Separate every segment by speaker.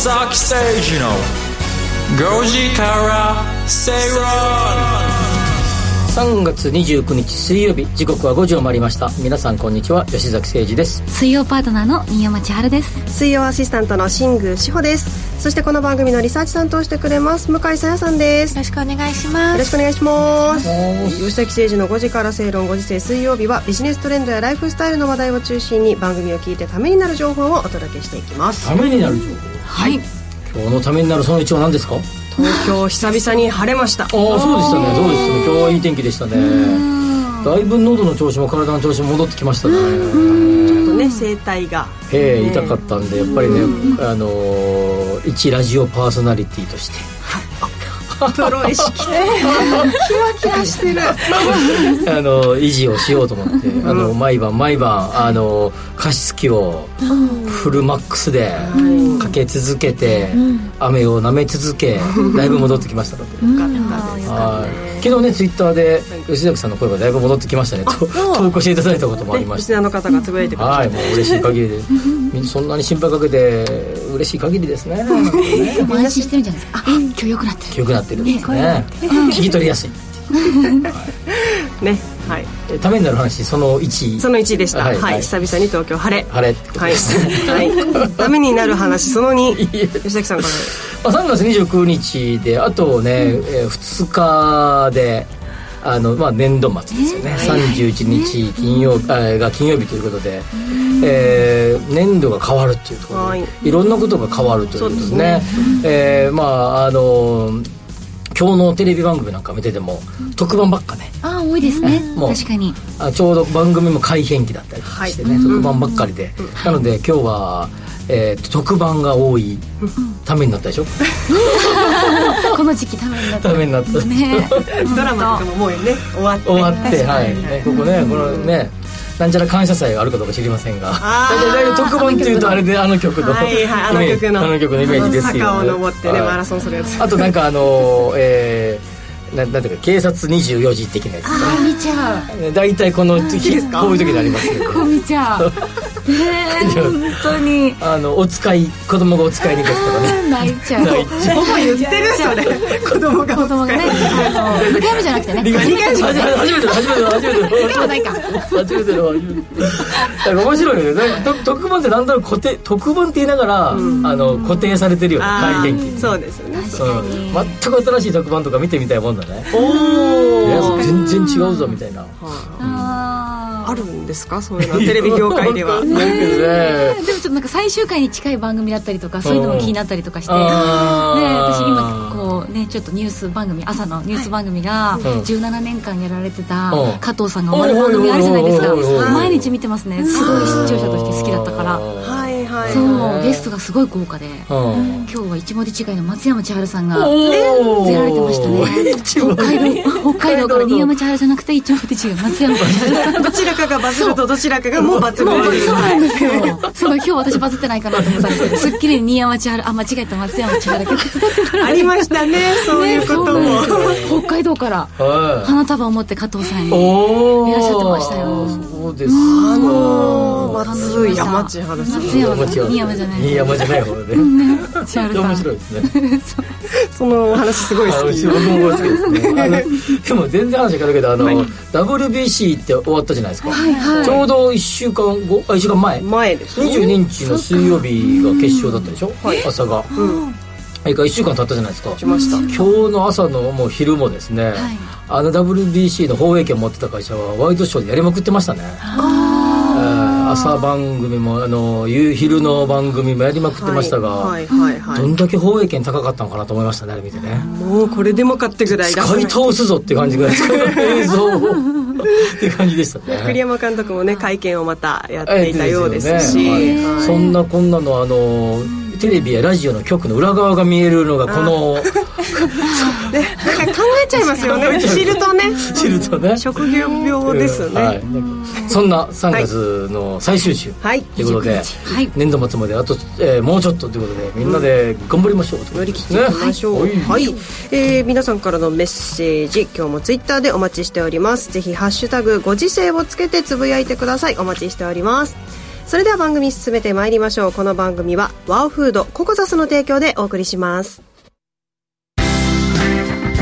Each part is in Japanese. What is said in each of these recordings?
Speaker 1: 吉崎誠二の5時から正論
Speaker 2: 3月29日水曜日時刻は5時を回りました。皆さんこんにちは吉崎誠二です。
Speaker 3: 水曜パートナーの新山千春です。
Speaker 4: 水曜アシスタントの新宮志保です。そしてこの番組のリサーチ担当してくれます向井さやさんです。
Speaker 3: よろしくお願いします。
Speaker 4: よろしくお願いします。吉崎誠二の5時から正論5時世水曜日はビジネストレンドやライフスタイルの話題を中心に番組を聞いてためになる情報をお届けしていきます。
Speaker 2: ためになる情報
Speaker 3: はい。
Speaker 2: 今日のためになるその1は何ですか？
Speaker 4: 東京久々に晴れました。
Speaker 2: ああそうでしたね。そうですね。今日はいい天気でしたね。だいぶ喉の調子も体の調子も戻ってきましたね。
Speaker 4: ちょっとね声帯が。
Speaker 2: ええ痛かったんでやっぱりねあのー一ラジオパーソナリティとして
Speaker 4: プロ意識キラキラしてる。
Speaker 2: あの維持をしようと思って、あの毎晩毎晩あの加湿器をフルマックスでかけ続けて、雨を舐め続けだいぶ戻ってきました。ので、はい。昨日ねツイッターで吉崎さんの声がだいぶ戻ってきましたね。と投稿していただいたこともありました。
Speaker 4: リスナーの方がつぶやいてくださ
Speaker 2: はい
Speaker 4: い
Speaker 2: もう嬉しい限りで。そんなに心配かけて嬉しい限りですね。
Speaker 3: 安心してるんじゃないですか。あ今日良くなってる。
Speaker 2: 記憶なってるんですね。聞き取りやすい。
Speaker 4: ねはい。
Speaker 2: えためになる話その1
Speaker 4: その1でした。はい。い、
Speaker 2: ははい。
Speaker 4: 久々に東京晴れ。
Speaker 2: 晴れ
Speaker 4: はい、はい、ためになる話その2
Speaker 2: いえ
Speaker 4: 吉崎さんか
Speaker 2: まあ、3月29日であとね、えー2日であの、まあ、年度末ですよね、31日金曜あーが金曜日ということで、えー年度が変わるっていうところで、
Speaker 4: はい。
Speaker 2: い、ろんなことが変わるということですね。
Speaker 4: そうです
Speaker 2: えーまああの今日のテレビ番組なんか見てても特番ばっかね。
Speaker 3: ああ多いですね。
Speaker 2: もう
Speaker 3: 確かに。
Speaker 2: あちょうど番組も改編期だったりしてね、特番ばっかりで、なので今日は、えー特番が多いためになったでしょ？
Speaker 3: この時期ためになって
Speaker 2: ためになった。
Speaker 3: ね。
Speaker 4: ドラマとかももうね終わって
Speaker 2: 終わって、はい、ね、ここね、このね。なんちゃら感謝祭があるかどうか知りませんが。大体特番っていうとあれであの曲の。
Speaker 4: はいはいあの曲の。
Speaker 2: イメージですよ、
Speaker 4: 坂を登ってね
Speaker 2: はい。
Speaker 4: マラソンするやつ。
Speaker 2: あとなんかあのえー、ななんていうか警察24時的なやつ
Speaker 3: ああ見ちゃう。
Speaker 2: ね大体このこういう時になりますけど
Speaker 3: 見ちゃう。ねえ本当に。
Speaker 2: あのお使い子供がお使いに行くとかね。
Speaker 3: 泣いちゃう。
Speaker 4: ほぼ言ってるそれ。子供が
Speaker 3: 子供がねあの2回目じゃなくてね。
Speaker 2: 理解初めてだ初めてだ初めてだ。初めてだ
Speaker 3: ではないか。
Speaker 2: 初めてだ初めてだから面白いよね。と特番ってなんだろう固定特番って言いながら、あの固定されてるよね。
Speaker 4: あ
Speaker 2: 改編期。
Speaker 4: ーそうですよね。
Speaker 2: うん。全く新しい特番とか見てみたいもんだね。
Speaker 4: おお
Speaker 2: 全然違うぞみたいな。
Speaker 3: あ
Speaker 4: あるんですか？そういうのテレビ業界では。
Speaker 3: でもちょっとなんか最終回に近い番組だったりとかそういうのも気になったりとかして、ね、私今こうねちょっとニュース番組朝のニュース番組が
Speaker 2: ん。
Speaker 3: 17年間やられてた
Speaker 2: うん。
Speaker 3: 加藤さんが終わる番組あるじゃないですか。毎日見てますね。すごい視聴者として好きだったからそうゲストがすごい豪華で
Speaker 2: うん。
Speaker 3: 今日は一文字違いの松山千春さんが出られてましたね。北海道北海道から新山千春じゃなくて一文字違い松山千春さん
Speaker 4: どちらかがバズるとどちらかがもうバズる
Speaker 3: そうなんですよ。すごい今日私バズってないかなと思ったんですけど、すっきり新山千春、あ、間違えた松山千春だけど。
Speaker 4: ありましたねそういうことも。
Speaker 3: ね北海道から
Speaker 2: は
Speaker 3: 花束を持って加藤さん
Speaker 2: い
Speaker 3: に。いらっしゃってましたよ
Speaker 2: そうです
Speaker 4: あのー松井山千春さん
Speaker 3: 松山さん
Speaker 2: 違う
Speaker 3: 新山じゃない。
Speaker 2: 新山じゃない方で。
Speaker 3: 千春さん。
Speaker 2: 面白いですね。
Speaker 4: そのお話すごい好き。
Speaker 2: 僕も好きですね。でも全然話変わるけどあの、WBC って終わったじゃないですか、
Speaker 3: はいはい。
Speaker 2: ちょうど1週間後あ1週間前。
Speaker 4: 前です
Speaker 2: 22日の水曜日が決勝だったでしょ、朝が、あれから1週間経ったじゃないですか。
Speaker 4: 来ました。
Speaker 2: 今日の朝のもう昼もですね、あの WBC の放映権を持ってた会社はワイドショーでやりまくってましたね。えー朝番組もあの夕昼の番組もやりまくってましたが、
Speaker 4: はいはいはい。
Speaker 2: どんだけ放映権高かったのかなと思いましたねあれ見てね、
Speaker 4: もうこれでもかってぐらい
Speaker 2: 使
Speaker 4: ない
Speaker 2: い倒すぞって感じぐらい映像を。って感じでしたね。
Speaker 4: 栗山監督もね会見をまたやっていたようですし、
Speaker 2: ねはい
Speaker 4: はい。
Speaker 2: そんなこんなのあのテレビやラジオの局の裏側が見えるのがこの
Speaker 4: か考えちゃいますよね。知るとね。
Speaker 2: 知るとね。
Speaker 4: 職業病ですね、
Speaker 2: はい、そんな3月の最終週。
Speaker 4: はい。
Speaker 2: ということで、
Speaker 3: はい。
Speaker 2: 年度末まであと、えーもうちょっとということでみんなで頑張りましょうと
Speaker 4: 乗り切っていきましょうはい、えー皆さんからのメッセージ今日もツイッターでお待ちしております。ぜひハッシュタグご時世をつけてつぶやいてください。お待ちしております。それでは番組進めてまいりましょう。この番組はワオフードココザスの提供でお送りします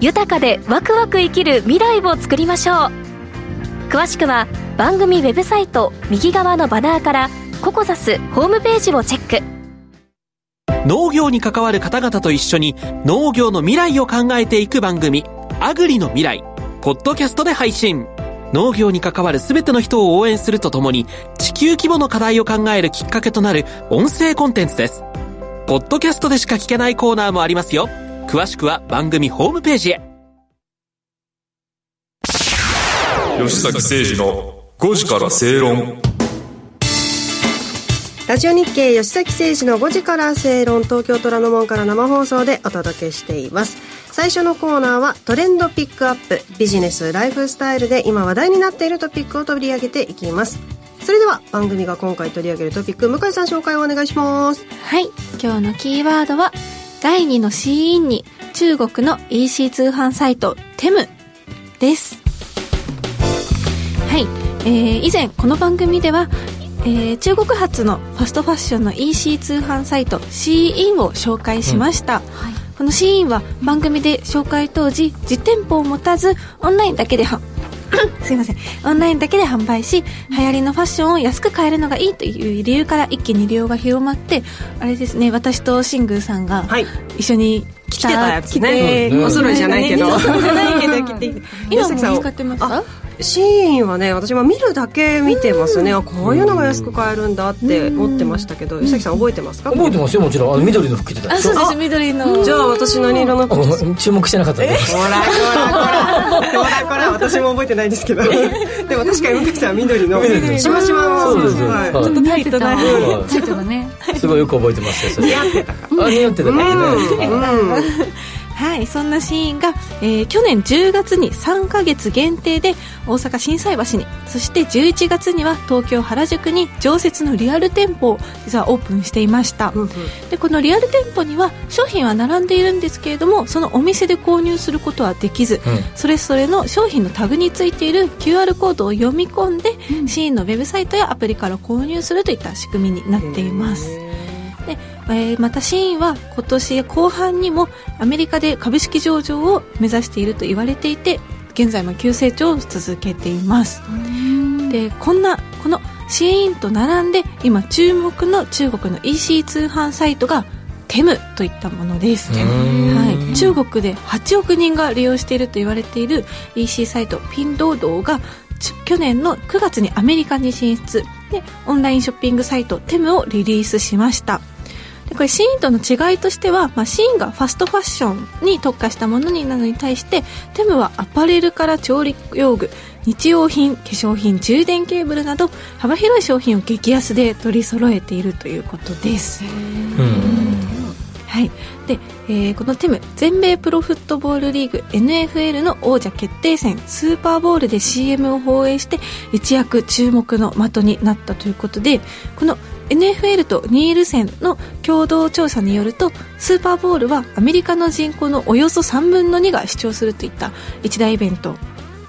Speaker 5: 豊かでワクワク生きる未来を作りましょう。詳しくは番組ウェブサイト右側のバナーからココザスホームページをチェック。
Speaker 6: 農業に関わる方々と一緒に農業の未来を考えていく番組「アグリの未来」ポッドキャストで配信。農業に関わる全ての人を応援するとともに地球規模の課題を考えるきっかけとなる音声コンテンツです。ポッドキャストでしか聞けないコーナーもありますよ。詳しくは番組ホームページへ。
Speaker 1: 吉崎誠二の5時から正論。
Speaker 4: ラジオ日経吉崎誠二の5時から正論。東京虎ノ門から生放送でお届けしています。最初のコーナーはトレンドピックアップビジネスライフスタイルで今話題になっているトピックを取り上げていきます。それでは番組が今回取り上げるトピック向井さん紹介をお願いします。
Speaker 7: はい。今日のキーワードは第2の C インに中国の EC 通販サイトテムです。はい、えー、以前この番組ではえー、中国発のファストファッションの EC 通販サイト C インを紹介しました、うん。はい、この C インは番組で紹介当時実店舗を持たずオンラインだけで すいません。オンラインだけで販売し流行りのファッションを安く買えるのがいいという理由から一気に利用が広まってあれですね私とシングーさんが一緒に
Speaker 4: 来た、はい、来て、お揃いじゃないけど、お揃いじゃないけど来て
Speaker 7: 今も使ってますか？
Speaker 4: シーンはね私は見るだけ見てますね、うん、こういうのが安く買えるんだって思ってましたけど、うん、さん覚えてますか？
Speaker 2: 覚えてますよもちろん。あの緑の服着てた。
Speaker 7: あそうです緑の。
Speaker 4: じゃあ私何色の
Speaker 2: 服注目してなかったで。す
Speaker 4: ほらほらほらほらほら私も覚えてないですけど。でも確かに向井さん緑の。しましま。の
Speaker 2: そうです、
Speaker 7: はい、ちょっとタイトな
Speaker 3: タイトなね。
Speaker 2: すごいよく覚えてますよ
Speaker 4: 似合ってたか。
Speaker 2: あ似合ってたからね、
Speaker 7: うんはいそんなシーンが、えー、去年10月に3か月限定で大阪心斎橋にそして11月には東京原宿に常設のリアル店舗を実はオープンしていました、うんうん、でこのリアル店舗には商品は並んでいるんですけれどもそのお店で購入することはできず、うん、それぞれの商品のタグについている QR コードを読み込んで、うん、シーンのウェブサイトやアプリから購入するといった仕組みになっています。で、えー、またシーンは今年後半にもアメリカで株式上場を目指していると言われていて現在も急成長を続けています。でこんなこのシーンと並んで今注目の中国の EC 通販サイトがテムといったものです、はい、中国で8億人が利用していると言われている EC サイトピンドードが去年の9月にアメリカに進出。でオンラインショッピングサイトテムをリリースしました。でこれシーンとの違いとしては、まあ、シーンがファストファッションに特化したものになるのに対してテムはアパレルから調理用具日用品化粧品充電ケーブルなど幅広い商品を激安で取り揃えているということです。はい。でえー、このテム全米プロフットボールリーグ NFL の王者決定戦スーパーボールで CM を放映して一躍注目の的になったということでこの NFL とニールセンの共同調査によるとスーパーボールはアメリカの人口のおよそ3分の2が視聴するといった一大イベント。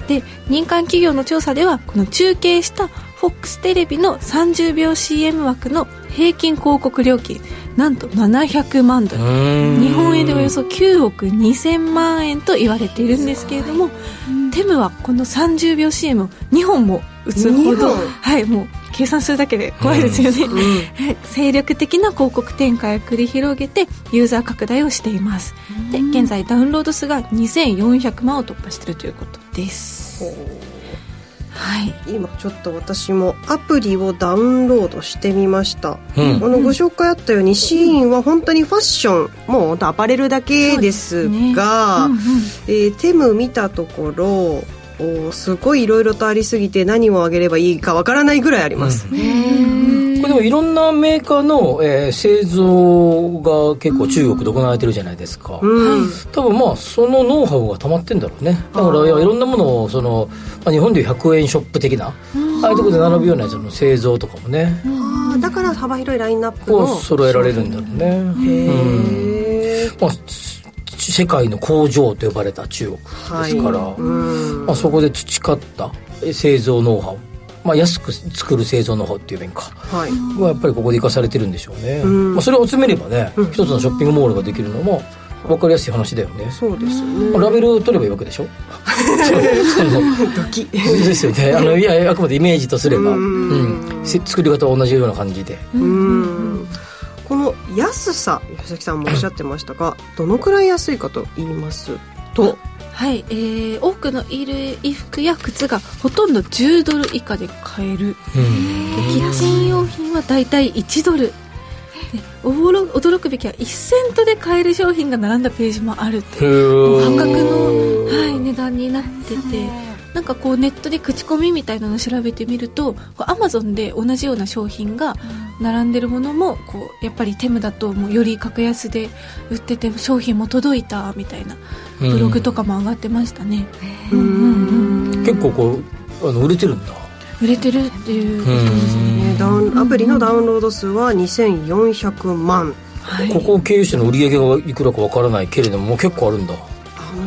Speaker 7: で民間企業の調査ではこの中継した FOX テレビの30秒 CM 枠の平均広告料金なんと700万ドル。日本円でおよそ9億2000万円と言われているんですけれどもテムはこの30秒 CM を2本も打つほど、はい、もう計算するだけで怖いですよね、うん。うん、精力的な広告展開を繰り広げてユーザー拡大をしています。で現在ダウンロード数が2400万を突破しているということです。
Speaker 4: はい、今ちょっと私もアプリをダウンロードしてみました、うん、あのご紹介あったようにシーンは本当にファッションもうアパレルだけですが、ねうん。うん、えー、テム見たところおすごいいろいろとありすぎて何をあげればいいかわからないぐらいあります、うん、
Speaker 2: こでもいろんなメーカーの、えー製造が結構中国で行われてるじゃないですか、
Speaker 4: うん。
Speaker 2: 多分まあそのノウハウが溜まってんだろうね。だからいやいろんなものをその、まあ、日本でいう100円ショップ的な、ああいうところで並ぶようなやつの製造とかもね、
Speaker 4: だから幅広いラインナップ
Speaker 2: こう
Speaker 4: の
Speaker 2: 揃えられるんだろうね、
Speaker 4: へー。
Speaker 2: まあ、つ世界の工場と呼ばれた中国ですから、
Speaker 4: うん。
Speaker 2: まあ、そこで培ったえ製造ノウハウ、まあ、安く作る製造ノウハウっていう面か
Speaker 4: はい。
Speaker 2: はやっぱりここで生かされてるんでしょうね、
Speaker 4: ん。
Speaker 2: まあ、それを集めればね、一つのショッピングモールができるのも分かりやすい話だよね、
Speaker 4: そうですよね。
Speaker 2: まあラベル取ればいいわけでしょ？
Speaker 4: ドキ。
Speaker 2: ですよね。あのいやあくまでイメージとすれば、
Speaker 4: うん。
Speaker 2: 作り方は同じような感じで。
Speaker 4: うんこの安さ佐々木さんもおっしゃってましたがどのくらい安いかと言いますと？
Speaker 7: はい、えー、多くの衣類衣服や靴がほとんど10ドル以下で買える。
Speaker 2: うん。
Speaker 7: キッチン用品はだいたい1ドル。で驚驚くべきは1セントで買える商品が並んだページもあるっていう破格の、はい、値段になっててなんかこうネットで口コミみたいなのを調べてみるとアマゾンで同じような商品が並んでるものもこうやっぱりテムだともうより格安で売ってて商品も届いたみたいなブログとかも上がってましたね、
Speaker 2: 結構こうあの売れてるんだ。
Speaker 7: 売れてるっていうことですね、
Speaker 4: ね。ダウンアプリのダウンロード数は2400万。
Speaker 7: はい。
Speaker 2: ここを経由しての売り上げがいくらかわからないけれどももう結構あるんだ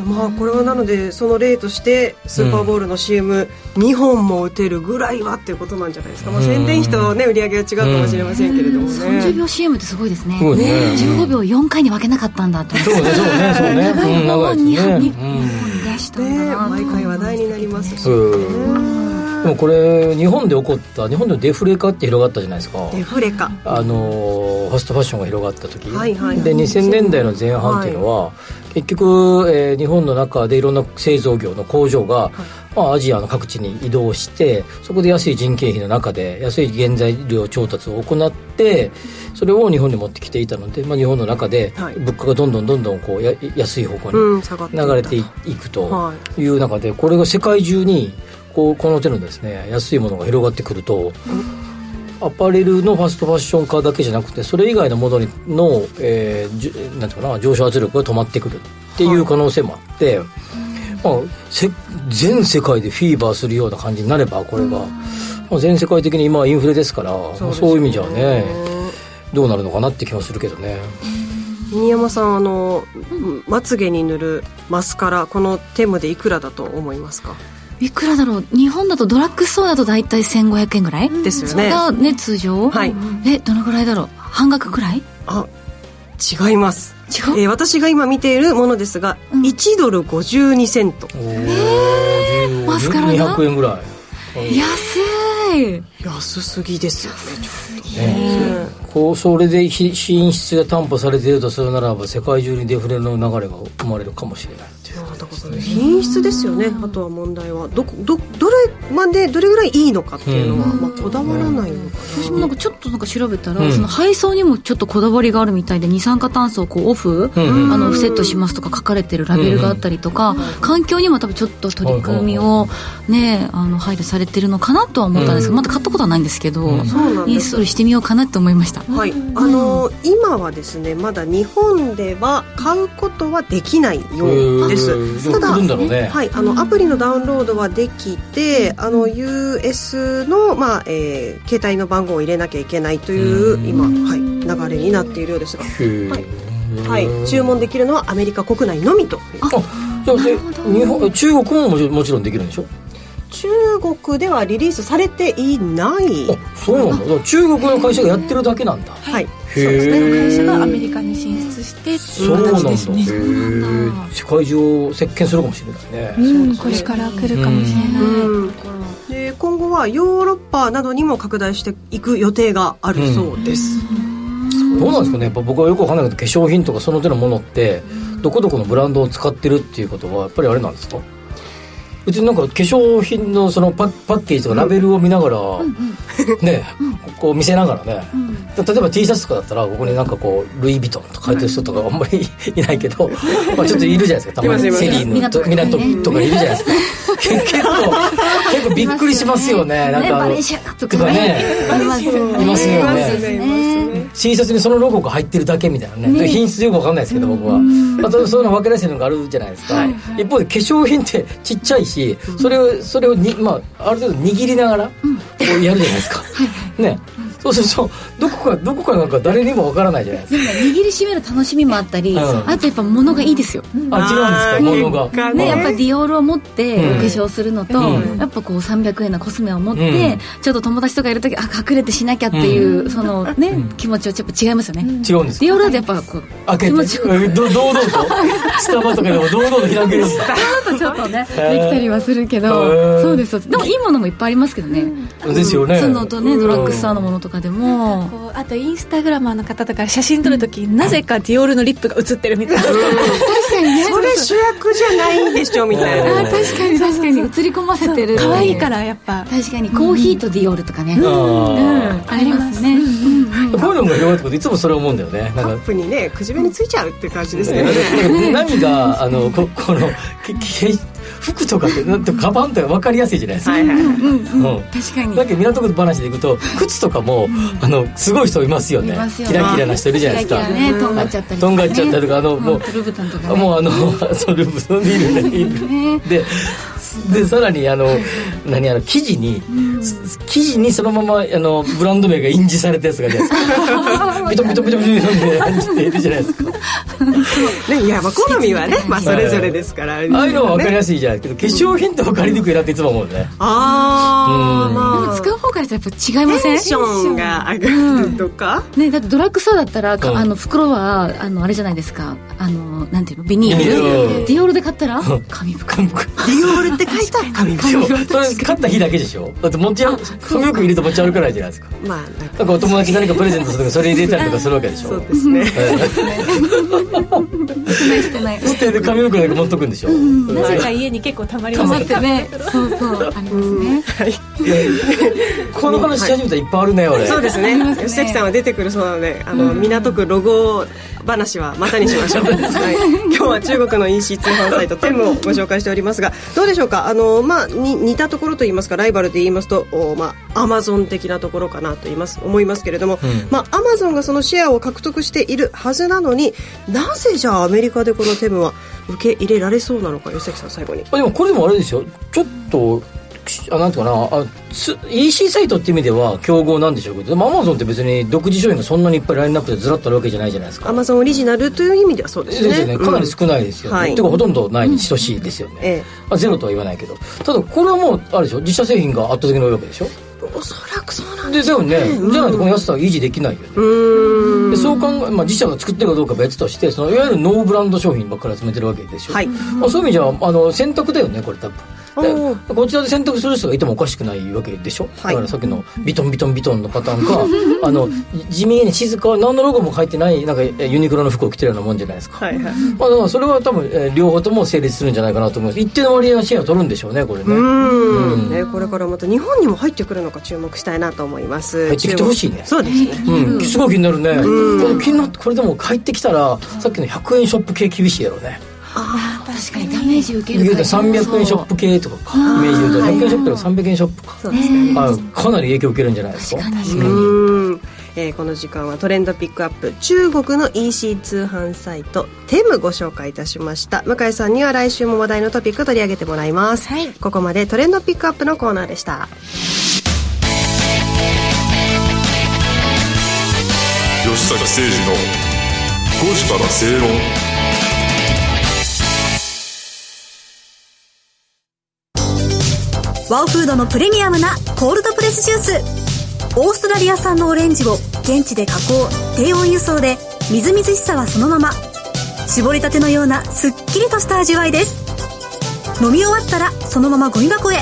Speaker 4: まあこれはなのでその例としてスーパーボールの CM2 本も打てるぐらいはっていうことなんじゃないですか、まあ、宣伝費とね売り上げは違うかもしれませんけれどもね。
Speaker 3: 30秒 CM ってすごいですね。
Speaker 2: ね。
Speaker 3: 15秒4回に分けなかったんだって
Speaker 2: そうねそうねそうね、うん、長い
Speaker 3: 2
Speaker 2: ですね、
Speaker 3: 本出したんだ
Speaker 4: ね
Speaker 3: な
Speaker 4: 毎回話題になりますし、
Speaker 2: うんでもこれ日本で起こった日本でデフレ化って広がったじゃないですか。
Speaker 4: デフレ化。
Speaker 2: あのファストファッションが広がった時、
Speaker 4: はいはいはい。
Speaker 2: で2000年代の前半っていうのは、結局、えー日本の中でいろんな製造業の工場が、まあ、アジアの各地に移動してそこで安い人件費の中で安い原材料調達を行ってそれを日本に持ってきていたので、まあ、日本の中で
Speaker 4: はい。
Speaker 2: 物価がどんどんどんどんこうや安い方向に流れていいくと
Speaker 4: は
Speaker 2: いう中でこれが世界中にこうこの手のですね安いものが広がってくるとアパレルのファストファッション化だけじゃなくてそれ以外のものにの、えーなんていうかな上昇圧力が止まってくるっていう可能性もあって、まあ、せ全世界でフィーバーするような感じになればこれが、まあ、全世界的に今はインフレですからそう,、そういう意味じゃねどうなるのかなって気もするけどね。
Speaker 4: 新山さんあのまつげに塗るマスカラこのテムでいくらだと思いますか？
Speaker 3: いくらだろう？日本だとドラッグストアだと大体1500円ぐらい？
Speaker 4: ですよね。
Speaker 3: がね通常？
Speaker 4: はい。
Speaker 3: えどのぐらいだろう？半額ぐらい？
Speaker 4: あ違います。
Speaker 3: 違う？
Speaker 4: えー私が今見ているものですが、
Speaker 3: うん。
Speaker 4: 1ドル52セント。
Speaker 2: え
Speaker 3: マスカラが
Speaker 2: 200円ぐらい。
Speaker 3: 安い。
Speaker 4: 安すぎですよねちょっと
Speaker 2: ね。
Speaker 4: ね。
Speaker 2: こうそれでひ品質が担保されているとするならば世界中にデフレの流れが生まれるかもしれないっていう
Speaker 4: だからね。品質ですよね。あとは問題は。どこどどれまでどれぐらいいいのかっていうのは、
Speaker 2: うん。
Speaker 4: まあ、こだわらないのかな。
Speaker 3: 私もなんかちょっとなんか調べたら、
Speaker 2: うん。
Speaker 3: その配送にもちょっとこだわりがあるみたいで二酸化炭素をこうオフ、
Speaker 2: うん。
Speaker 3: あのセットしますとか書かれてるラベルがあったりとか、環境にも多分ちょっと取り組みをねあの配慮されてるのかなとは思ったんですけど、
Speaker 2: うん。
Speaker 3: まだ買ったことはないんですけど、インストールしてみようかなって思いました、
Speaker 4: はい、あの今はですねまだ日本では買うことはできないようです、ただ。
Speaker 2: ね、
Speaker 4: はい、あのアプリのダウンロードはできて、あの US の、まあえー携帯の番号を入れなきゃいけないという
Speaker 2: うん。
Speaker 4: 今、はい、流れになっているようですが、
Speaker 2: へー。
Speaker 4: はい、注文できるのはアメリカ国内のみと
Speaker 2: あじゃあで日本中国ももちろんもちろんできるんでしょ？
Speaker 4: 中国ではリリースされていない、
Speaker 2: あそうなんだ。中国の会社がやってるだけなんだ。
Speaker 4: はい、
Speaker 2: へ
Speaker 7: そうですね。
Speaker 2: ー
Speaker 7: 会社がアメリカに進出してっていう
Speaker 2: そうなんだ。
Speaker 7: 形ですね。
Speaker 2: 世界中を席巻するかもしれないね。
Speaker 7: うんこれから来るかもしれない、
Speaker 4: うん。で今後はヨーロッパなどにも拡大していく予定があるそうです、
Speaker 2: どうなんですかね。やっぱ僕はよくわかんないけど化粧品とかその手のものってどこどこのブランドを使ってるっていうことはやっぱりあれなんですか？別になんか化粧品のそのパパッケージとかラベルを見ながら、ね、こう見せながらね、例えば T シャツとかだったらここになんかこうルイ・ヴィトンと書いてる人とかあんまり いないけど、まあちょっといるじゃないですか。たまにセリーヌと港とかいるじゃないですか。結構結構びっくりしますよね。なんか
Speaker 3: バレンシアガとかね。
Speaker 2: いますよねャツにそのロゴが入ってるだけみたいなね。品質よくわかんないですけど僕は。あとそういうの分け出してるのがあるじゃないですか。一方で化粧品ってちっちゃいしそれをそれをにまあある程度握りながらこうやるじゃないですか。ねそうするとどこかどこかなんか誰にもわからないじゃないですか。
Speaker 3: でも握りしめる楽しみもあったり、あとやっぱ物がいいですよ、
Speaker 2: あ違うんですか？物が。
Speaker 3: ね。やっぱディオールを持ってお化粧するのと、やっぱこう300円のコスメを持って、ちょっと友達とかいる時あ隠れてしなきゃっていう、そのね、気持ちはちょっと違いますよね。
Speaker 2: 違うんです
Speaker 3: ディオールだとやっぱこう
Speaker 2: 開けて。
Speaker 3: 気持ちよく。
Speaker 2: ど堂々と？スタバとかでも堂々と開けるんです
Speaker 3: ちょっとねできたりはするけどそうです。でもいいものもいっぱいありますけどね。
Speaker 2: ですよね。
Speaker 3: そのとねドラッグストアのものとかでも
Speaker 7: こうあとインスタグラマーの方とか写真撮るとき、なぜかディオールのリップが写ってるみたいな、
Speaker 3: 確かにね。
Speaker 4: それ主役じゃないでしょみたいな。
Speaker 3: あ確かに確かに。映り込ませてる。
Speaker 7: 可愛いからやっぱ。
Speaker 3: 確かにコーヒーとディオールとかね、
Speaker 2: あ
Speaker 3: ありますね、
Speaker 2: ーこういうのも広がってこといつもそれ思うんだよね。なんか。
Speaker 4: カップにねくじめについちゃうって感じですね。
Speaker 2: ね何があのここのけけ服とかってなんてカバンとか分かりやすいじゃないですか、
Speaker 4: はいはい
Speaker 2: うん
Speaker 3: 確かに。
Speaker 2: だけど港区話でいくと靴とかも、あのすごい人いますよね。
Speaker 3: いますよ
Speaker 2: キラキラな人いるじゃないですか。
Speaker 3: キラキラねとんがっちゃったり
Speaker 2: とんがっちゃったりとかあのもう
Speaker 3: トルブタンとかね。
Speaker 2: もうあの そルブソンいるね。いるででさらにあの何あの生地に、生地にそのままあのブランド名が印字されたやつがいるじゃないですか。ビトビトビトビトビトみたいな感じでいるじゃないですか。
Speaker 4: ねいやまあ好みはねまあそれぞれですから。
Speaker 2: ああいうのは分かり
Speaker 4: ね
Speaker 2: やすいじゃないけど化粧品って分かりにくいなっていつも思うね。
Speaker 4: ああ
Speaker 2: うん。
Speaker 4: まあ。
Speaker 3: 使う方からしたらやっぱ違いません？
Speaker 4: テンションが上がるとか？
Speaker 3: ね、だってドラッグストアだったら、か
Speaker 2: うん。
Speaker 3: あの袋はあのあれじゃないですか。あのなんていうの？ビニール。ディオールで買ったら？紙袋。
Speaker 4: ディオールって書いた？紙
Speaker 2: でもそれ買った日だけでしょ？だって持ち歩髪の毛入れて持ち歩かないじゃないですか。
Speaker 4: まあなんか。
Speaker 2: なんかお友達何かプレゼントするとかそれ入れたりとかするわけでしょ？
Speaker 4: そうですね
Speaker 3: してないしてない。
Speaker 2: 捨てて髪の毛だけ持っとくんでしょ、
Speaker 7: なぜか家に結構たまり
Speaker 3: 溜ま
Speaker 7: す。
Speaker 3: てね。そうそう。ありますね。
Speaker 2: この話し始めたらいっぱいあるね俺。
Speaker 4: そうですね。吉崎さんは出てくるそうなのであの港区ロゴ話はまたにしましょう、はい、今日は中国の EC 通販サイトテムをご紹介しておりますがどうでしょうか？あの、まあ、に似たところといいますかライバルで言いますとお、まあ、アマゾン的なところかなと言います思いますけれども、
Speaker 2: うん。
Speaker 4: まあ、アマゾンがそのシェアを獲得しているはずなのになぜじゃあアメリカでこのテムは受け入れられそうなのか吉崎さん最後に。
Speaker 2: あでもこれでもあれですよ。ちょっとあなんていうかなあす EC サイトって意味では競合なんでしょうけどでもアマゾンって別に独自商品がそんなにいっぱいラインナップでずらっとあるわけじゃないじゃないですか。
Speaker 4: アマゾンオリジナルという意味ではそうですね。
Speaker 2: ですよね。かなり少ないですよね、
Speaker 4: うんはい。
Speaker 2: てかほとんどないに等しいですよね、
Speaker 4: え
Speaker 2: まあ、ゼロとは言わないけど。ただこれはもうあれでしょ？自社製品が圧倒的に多いわけでしょ？
Speaker 4: おそらくそうなん
Speaker 2: ですよね、じゃないとこの安さは維持できないよね、でそう考え、まあ、自社が作ってるかどうかは別としてそのいわゆるノーブランド商品ばっかり集めてるわけでしょ、
Speaker 4: はい。
Speaker 2: まあ、そういう意味じゃあの選択だよねこれ多分こちらで選択する人がいてもおかしくないわけでしょ、
Speaker 4: はい。
Speaker 2: だからさっきのビトンビトンビトンのパターンか あの地味に静か何のロゴも書いてないなんかえユニクロの服を着てるようなもんじゃないですか、
Speaker 4: はいはい。
Speaker 2: まあ、だからそれは多分、えー両方とも成立するんじゃないかなと思います。一定の割合のシェアを取るんでしょうねこれね、
Speaker 4: うん。
Speaker 2: うん。
Speaker 4: ね、これからまた日本にも入ってくるのか注目したいなと思います。
Speaker 2: 入ってきてほしいね。
Speaker 4: そうですね。
Speaker 2: うん、すごい気になるね、
Speaker 4: うん。
Speaker 2: 気になってこれでも帰ってきたらさっきの100円ショップ系厳しいやろうね。
Speaker 3: 確かに。ダメージ受ける
Speaker 2: 言うと300円ショップ系とかか。イメージ言うと100円ショップとか。300円ショップか
Speaker 4: そうですね。
Speaker 2: あかなり影響受けるんじゃないですか？
Speaker 3: 確かに。
Speaker 4: うん。えーこの時間はトレンドピックアップ中国の EC 通販サイトテムご紹介いたしました。向井さんには来週も話題のトピック取り上げてもらいます、
Speaker 7: はい。
Speaker 4: ここまでトレンドピックアップのコーナーでした。
Speaker 8: 吉崎誠二の5時から正論
Speaker 9: ワオフードのプレミアムなコールドプレスジュース。オーストラリア産のオレンジを現地で加工低温輸送でみずみずしさはそのまま。絞りたてのようなすっきりとした味わいです。飲み終わったらそのままゴミ箱へ。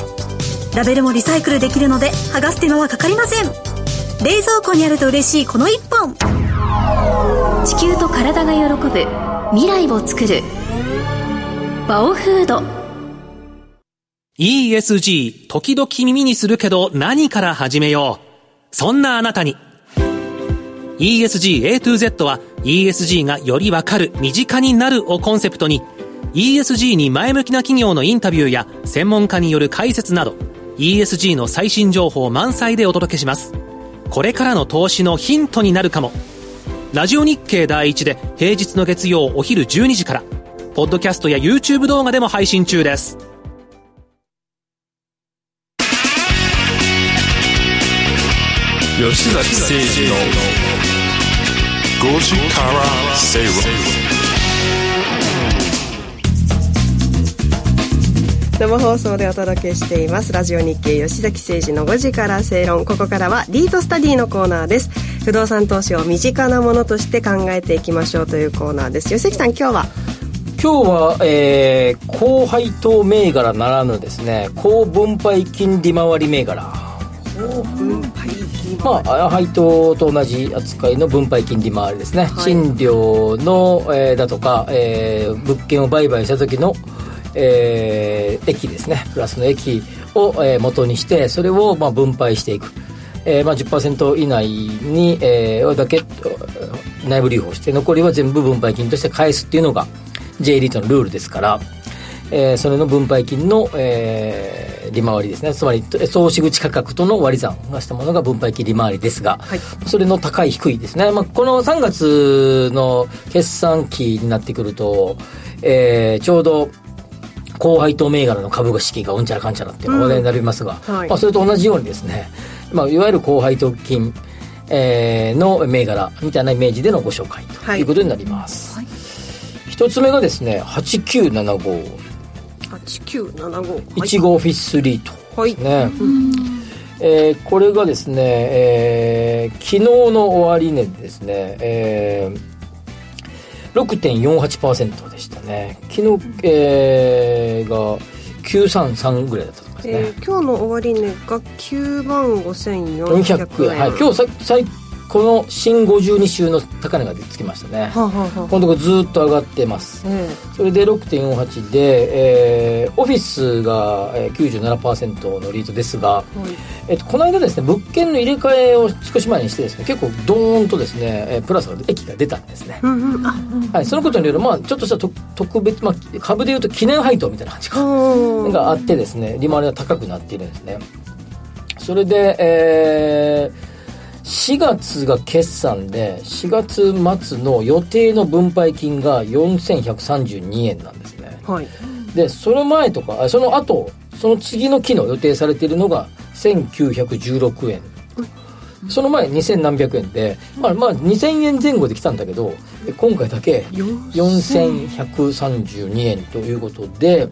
Speaker 9: ラベルもリサイクルできるので剥がす手間はかかりません。冷蔵庫にあると嬉しいこの一本。
Speaker 5: 地球と体が喜ぶ未来を作る。バオフード。
Speaker 6: ESG、時々耳にするけど何から始めよう。そんなあなたに。ESG A to Z は ESG がよりわかる、身近になるをコンセプトに ESG に前向きな企業のインタビューや専門家による解説など ESG の最新情報満載でお届けします。これからの投資のヒントになるかも。ラジオ日経第一で平日の月曜お昼12時から、ポッドキャストや YouTube 動画でも配信中です。
Speaker 8: 吉崎誠二の5時から正論
Speaker 4: 生放送でお届けしています。ラジオ日経吉崎誠二の5時から正論ここからはリートスタディのコーナーです。不動産投資を身近なものとして考えていきましょうというコーナーです。吉崎さん今日は？
Speaker 2: 今日は、えー、高配当銘柄ならぬですね高分配金利回り銘柄。
Speaker 4: 高分配金
Speaker 2: まあ、配当と同じ扱いの分配金利回りですね、
Speaker 4: はい。
Speaker 2: 賃料の、えーだとか、えー物件を売買した時の、えー益ですね。プラスの益を、えー元にしてそれを、まあ、分配していく、えーまあ、10%以内に、えーだけ内部留保して残りは全部分配金として返すっていうのが J リートのルールですから、えーそれの分配金の、えー利回りですね。つまり総仕口価格との割り算がしたものが分配金利回りですが、
Speaker 4: はい。
Speaker 2: それの高い低いですね、まあ、この3月の決算期になってくると、えーちょうど高配当銘柄の株式がうんちゃらかんちゃらっていう話題になりますが、
Speaker 4: はい。
Speaker 2: まあ、それと同じようにですね、まあ、いわゆる高配当金、えーの銘柄みたいなイメージでのご紹介と
Speaker 4: はい
Speaker 2: いうことになります、一つ目がですね8975
Speaker 4: 8975
Speaker 2: 1号フィッスリート
Speaker 4: はい
Speaker 2: ですね、えーこれがですね、えー昨日の終値でですね、えー、6.48%でしたね。昨日、えーが933ぐらいだったと思いますね、
Speaker 4: えー今日の終値が9万5400
Speaker 2: 400
Speaker 4: 円。
Speaker 2: 円、はい、今日さ最この新52週の高値がつきましたね。
Speaker 4: はあ、はあはあ。
Speaker 2: このところずっと上がってます。
Speaker 4: え
Speaker 2: それで6.48で、えーオフィスがえー97%のリートですが、
Speaker 4: えはい。
Speaker 2: えっと、この間ですね物件の入れ替えを少し前にしてですね結構ドーンとですね、えープラスの益が出たんですね、
Speaker 4: うんうん。あ
Speaker 2: はい、そのことによる、まあ、ちょっとした特特別、まあ、株でいうと記念配当みたいな感じか。
Speaker 4: うん
Speaker 2: があってですね利回りが高くなっているんですね。それで、えー4月が決算で4月末の予定の分配金が4132円なんですね。
Speaker 4: はい。
Speaker 2: でその前とかあその後その次の期の予定されているのが1916円。その前2000何百円で、まあ、まあ2000円前後で来たんだけど今回だけ4132円ということで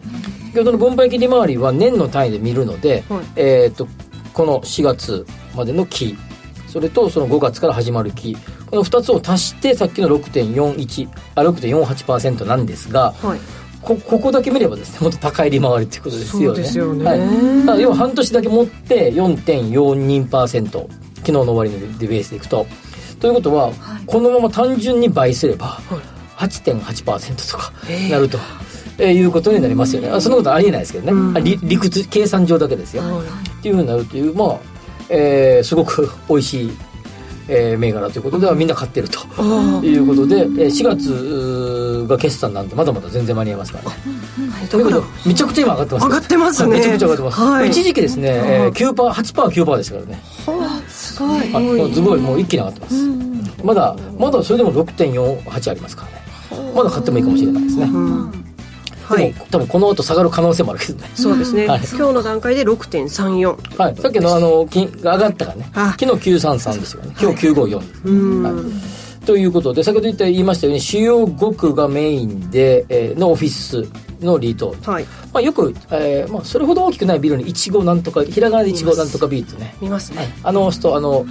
Speaker 2: 先ほどの分配金利回りは年の単位で見るので、
Speaker 4: はい。
Speaker 2: えー、とこの4月までの期それとその5月から始まる期この2つを足してさっきの6.41あ6.48%なんですが、
Speaker 4: はい。
Speaker 2: こここだけ見ればですねもっと高い利回りっていうことですよね。
Speaker 4: よね。
Speaker 2: はい、だから要は半年だけ持って4.42%昨日の終値でベースでいくと。ということは、このまま単純に倍すれば8.8%とかなると、えーいうことになりますよね。あそんなことありえないですけどね、理理屈計算上だけですよ、っていうふうになるというまあ、えーすごく美味しい、えー銘柄ということではみんな買ってるということで、えー4月うーが決算なんでまだまだ全然間に合いますからね、ということでめちゃくちゃ今上がってます。
Speaker 4: 上がってますね。
Speaker 2: めちゃくちゃ上がってます、
Speaker 4: はい。
Speaker 2: 一時期ですね、えー、9%、8%、9%ですからね。
Speaker 4: すごい。
Speaker 2: あもうすごい、もう一気に上がってます。まだ、まだそれでも6.48ありますからね。まだ買ってもいいかもしれないですね。
Speaker 4: うんはい。
Speaker 2: でも、多分この後下がる可能性もあるけどね。
Speaker 4: そうですね、
Speaker 2: はい。
Speaker 4: 今日の段階で6.34
Speaker 2: はい。さっきのあの、金が上がったからね。
Speaker 4: あ。
Speaker 2: 昨日933ですよね。今日954です。
Speaker 4: うん、
Speaker 2: はい。ということで、先ほど言った言いましたように、主要5区がメインで、えーのオフィスのリート。
Speaker 4: はい。
Speaker 2: まあ、よく、えーまあ、それほど大きくないビルに1号なんとか、ひらがなで1号なんとかビートね。
Speaker 4: 見ますね、
Speaker 2: あの人、あの、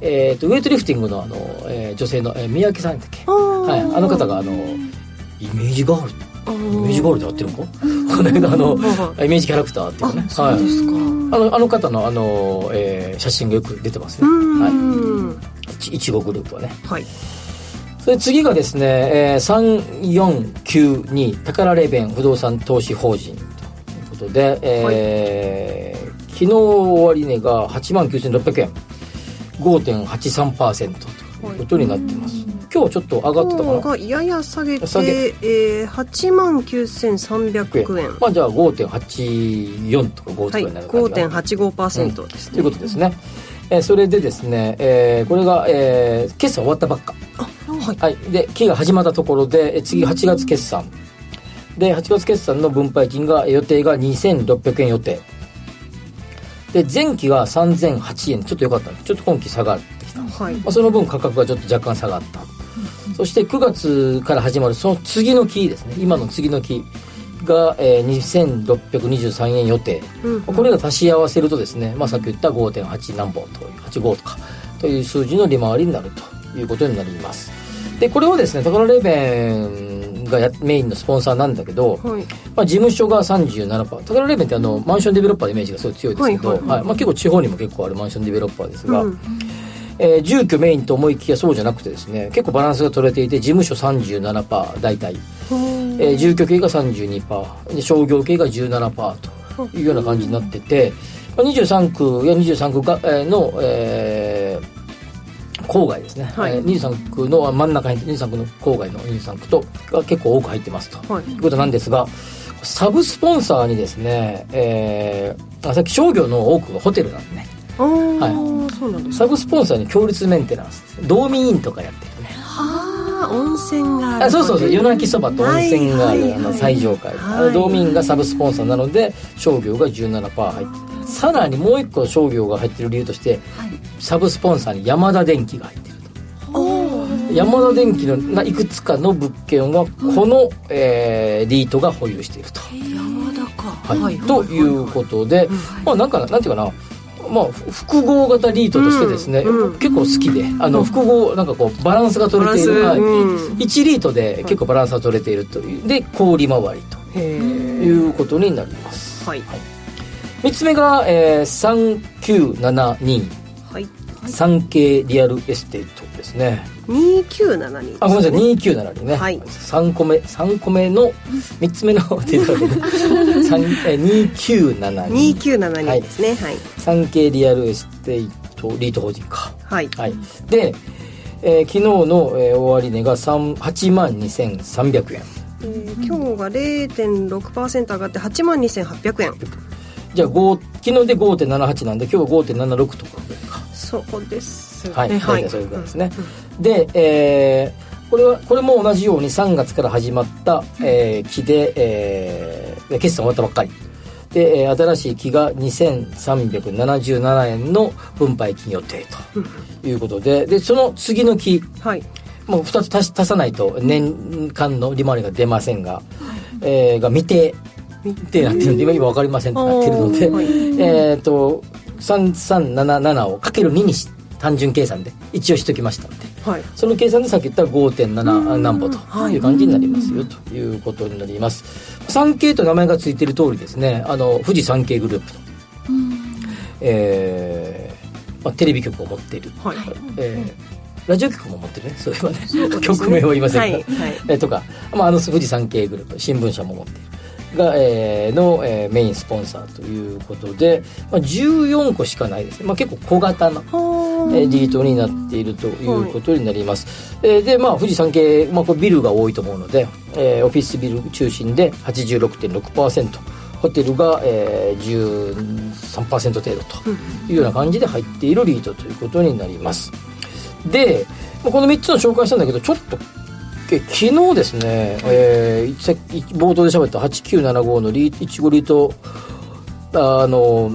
Speaker 2: えー、とウェイトリフティングのあの、えー女性の、えー、三宅さんだっけ、はい、あの方があのイメージガールイメージガールで合ってるの？かわかん。ないけどあのイメージキャラクターっていうね。はい、
Speaker 4: ですか。
Speaker 2: あのあの方のあの、えー写真がよく出てますね、
Speaker 4: うん。
Speaker 2: はい、いちごグループはね。
Speaker 4: はい。
Speaker 2: それ次がですね、えー、3492宝レーベン不動産投資法人ということで、えー昨日終値が8万9600円。5.83%ということになっています、今日ちょっと上がってたかな？
Speaker 4: 今日がやや下げて
Speaker 2: 下げ。
Speaker 4: えー、8万9300円。
Speaker 2: まあじゃあ5.84とか5とか
Speaker 4: はい
Speaker 2: になるかな。
Speaker 4: 5.85%ですね、
Speaker 2: ということですね、えーそれでですね、えーこれが、えー決算終わったばっか。
Speaker 4: はい。
Speaker 2: はい、で期が始まったところでえー次8月決算。で8月決算の分配金が予定が2600円予定。で前期が3008円。ちょっと良かったんですちょっと今期下がってきた、ま
Speaker 4: はい。
Speaker 2: あ、その分価格がちょっと若干下がった、そして9月から始まるその次の期ですね。今の次の期が、えー、2623円予定、
Speaker 4: うん
Speaker 2: これが足し合わせるとですね、まあ、さっき言った5.8何本という85とかという数字の利回りになるということになります。でこれをですね宝レーベンがやメインのスポンサーなんだけど、
Speaker 4: はい。
Speaker 2: まあ、事務所が37%宝レーベンってあのマンションデベロッパーのイメージがすごい強いですけど、
Speaker 4: はいはいはい。
Speaker 2: はい。まあ、結構地方にも結構あるマンションデベロッパーですが、
Speaker 4: うん
Speaker 2: えー住居メインと思いきやそうじゃなくてですね結構バランスが取れていて事務所37%大体、えー住居系が32%で商業系が17%というような感じになってて、まあ、23区や23区が、えーの、えー郊外ですね、
Speaker 4: はい。
Speaker 2: えー23区の真ん中に23区の郊外の23区とが結構多く入ってますと、
Speaker 4: はい。
Speaker 2: い、うことなんですがサブスポンサーにですね、えーあさっき商業の多くがホテルなんでねは
Speaker 4: そうなんです
Speaker 2: サブスポンサーに強烈メンテナンス道民院とかやってるね。
Speaker 4: ああ温泉がある。
Speaker 2: あそうそうそう。夜泣きそばと温泉がある、
Speaker 4: はいはい
Speaker 2: あの最上階、
Speaker 4: はい。
Speaker 2: 道民がサブスポンサーなので商業が17%入っててさらにもう一個商業が入ってる理由として、サブスポンサーにヤマダ電機が入ってると。ヤマダ電機のないくつかの物件はこの、えーリートが保有していると、
Speaker 4: 山田か。
Speaker 2: はい。ということで、まあなんかなんていうかなまあ、ふ複合型リートとしてですね、
Speaker 4: うん。うん。
Speaker 2: 結構好きであの複合なんかこうバランスが取れている、
Speaker 4: うん。
Speaker 2: 1リートで結構バランスが取れているというで小売り回りということになります、
Speaker 4: はい。
Speaker 2: 3つ目が、えー、3972
Speaker 4: はい。
Speaker 2: サンケイリアルエステートですね
Speaker 4: 2972
Speaker 2: あごめんなさい2972ね、
Speaker 4: はい。
Speaker 2: 3個目3個目の3つ目のって いうかね三えー2972
Speaker 4: 2972ですね。はい。
Speaker 2: サンケイリアルエステートリート法人か。
Speaker 4: はい。
Speaker 2: はい。で、えー昨日の、えー終値が8万2300円。
Speaker 4: えー今日が0.6%上がって8万2800円。
Speaker 2: じゃあ5昨日で5.78なんで今日は5.76とか。
Speaker 4: そうですね。
Speaker 2: はい、
Speaker 4: は
Speaker 2: 大体それぐらいですね、で、えーこれはこれも同じように3月から始まった、えー期で、えー決算終わったばっかり。で、えー新しい期が2377円の分配金予定ということででその次の期
Speaker 4: はい。
Speaker 2: もう2つ足し足さないと年間の利回りが出ませんが、えーが未定。ってなってるんで今今分かりませんってなってるので、
Speaker 4: はい。
Speaker 2: えっ、と3377をかける2にし単純計算で一応しときましたので
Speaker 4: はい。
Speaker 2: その計算でさっき言った5.7何歩とい。う感じになりますよということになります。産経と名前が付いてる通りですねあの富士山系グループの、えーまあ、テレビ局を持っている、
Speaker 4: はい。
Speaker 2: えーラジオ局も持ってるねそれはね。局 名は言いませんが、
Speaker 4: はい。はい。
Speaker 2: えーとか、まあ、あの富士山系グループ新聞社も持っているが、えーの、えーメインスポンサーということで、まあ、14個しかないですね、まあ、結構小型な、えーリートになっているということになります、えーでまあ富士山系、まあ、これビルが多いと思うので、えーオフィスビル中心で86.6%ホテルが、えー、13%程度というような感じで入っているリートということになります。でまあこの3つの紹介したんだけどちょっとえ昨日ですね、えー冒頭で喋った8975のリーいちごリートあの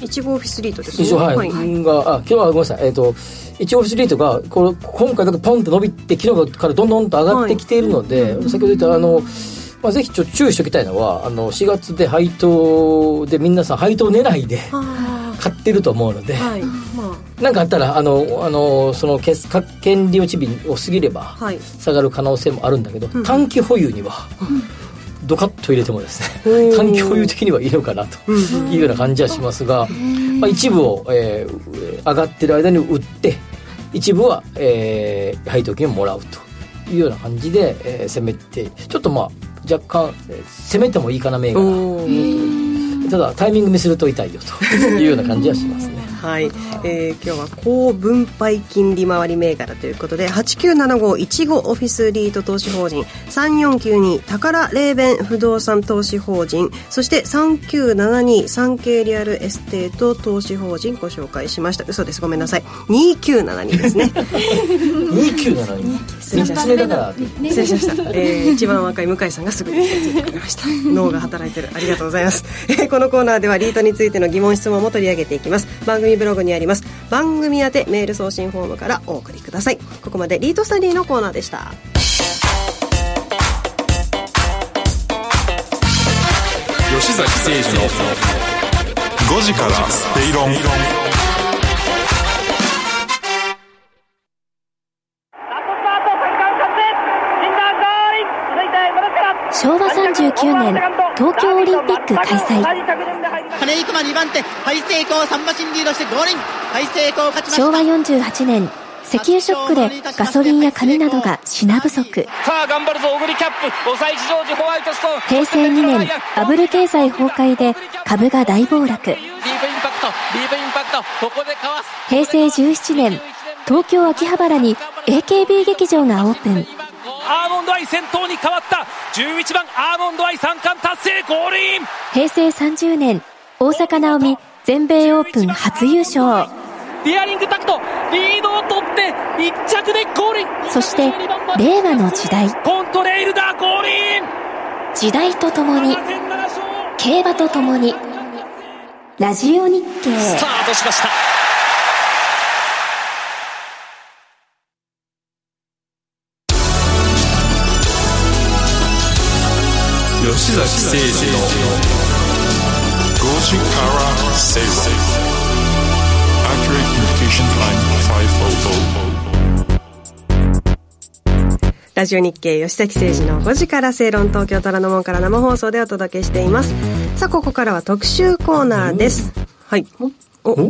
Speaker 4: いちごオフィスリートですね。
Speaker 2: 一応はい、があ昨日はごめんなさいえっ、と一応オフィスリートがこれ今回だけポンと伸びて昨日からどんどんと上がってきているので、先ほど言ったあの、まあ、ぜひちょっと注意しておきたいのはあの4月で配当で皆さん配当狙いで買ってると思うので、
Speaker 4: はい。ま
Speaker 2: なんかあったらあのあのその権利落ち日を過ぎれば
Speaker 4: あはい。
Speaker 2: 下がる可能性もあるんだけど、
Speaker 4: うん
Speaker 2: 短期保有にはドカッと入れてもですね短期保有的にはいいのかなと
Speaker 4: うん
Speaker 2: いうような感じはしますが、まあ、一部を、えー上がってる間に売って一部は、えー配当金をもらうというような感じで、えー攻めてちょっとまあ若干、えー攻めてもいいかな銘柄ただタイミングミスすると痛いよというような感じはしますね。
Speaker 4: はい、えー、今日は高分配金利回り銘柄ということで8975いちごオフィスリート投資法人3492タカラレーベン不動産投資法人そして3972サンケイリアルエステート投資法人ご紹介しました。嘘です。ごめんなさい。2972ですね。
Speaker 2: 2972失礼しました。
Speaker 4: 失礼しました、えー、一番若い向井さんがすぐに気づいてくれました。脳が働いてる。ありがとうございます、えー、このコーナーではリートについての疑問質問も取り上げていきます。番組ブログにあります。番組宛てメール送信フォームからお送りください。ここまでリートスタディのコーナーでした。
Speaker 8: 吉崎誠二の5時からステ
Speaker 5: イロン。2009年東京オリンピック開催。
Speaker 10: 熊2番手3馬身リードして5勝ちました
Speaker 5: 昭和48年石油ショックでガソリンや紙などが品不足
Speaker 11: さあ頑張るぞキャップ抑えホワイトストーン
Speaker 5: 平成2年バブル経済崩壊で株が大暴落
Speaker 11: ディープインパクトディープインパクトここでかわす
Speaker 5: 平成17年東京秋葉原に AKB 劇場がオープン
Speaker 11: アーモンドアイ先頭に変わった。11番アーモンドアイ三冠達成ゴールイン。
Speaker 5: 平成30年大坂なおみ全米オープン初優勝。
Speaker 11: ディアリングタクトリードを取って1着でゴールイン。
Speaker 5: そして令和の時代。
Speaker 11: コントレイルだゴールイン。
Speaker 5: 時代とともに競馬とともにラジオ日経。
Speaker 11: スタートしました
Speaker 8: 吉崎誠二の5時から正論 Accurate Communication Line 500
Speaker 4: ラジオ日経吉崎誠二の5時から正論東京虎ノ門から生放送でお届けしています。さあここからは特集コーナーです。はい。お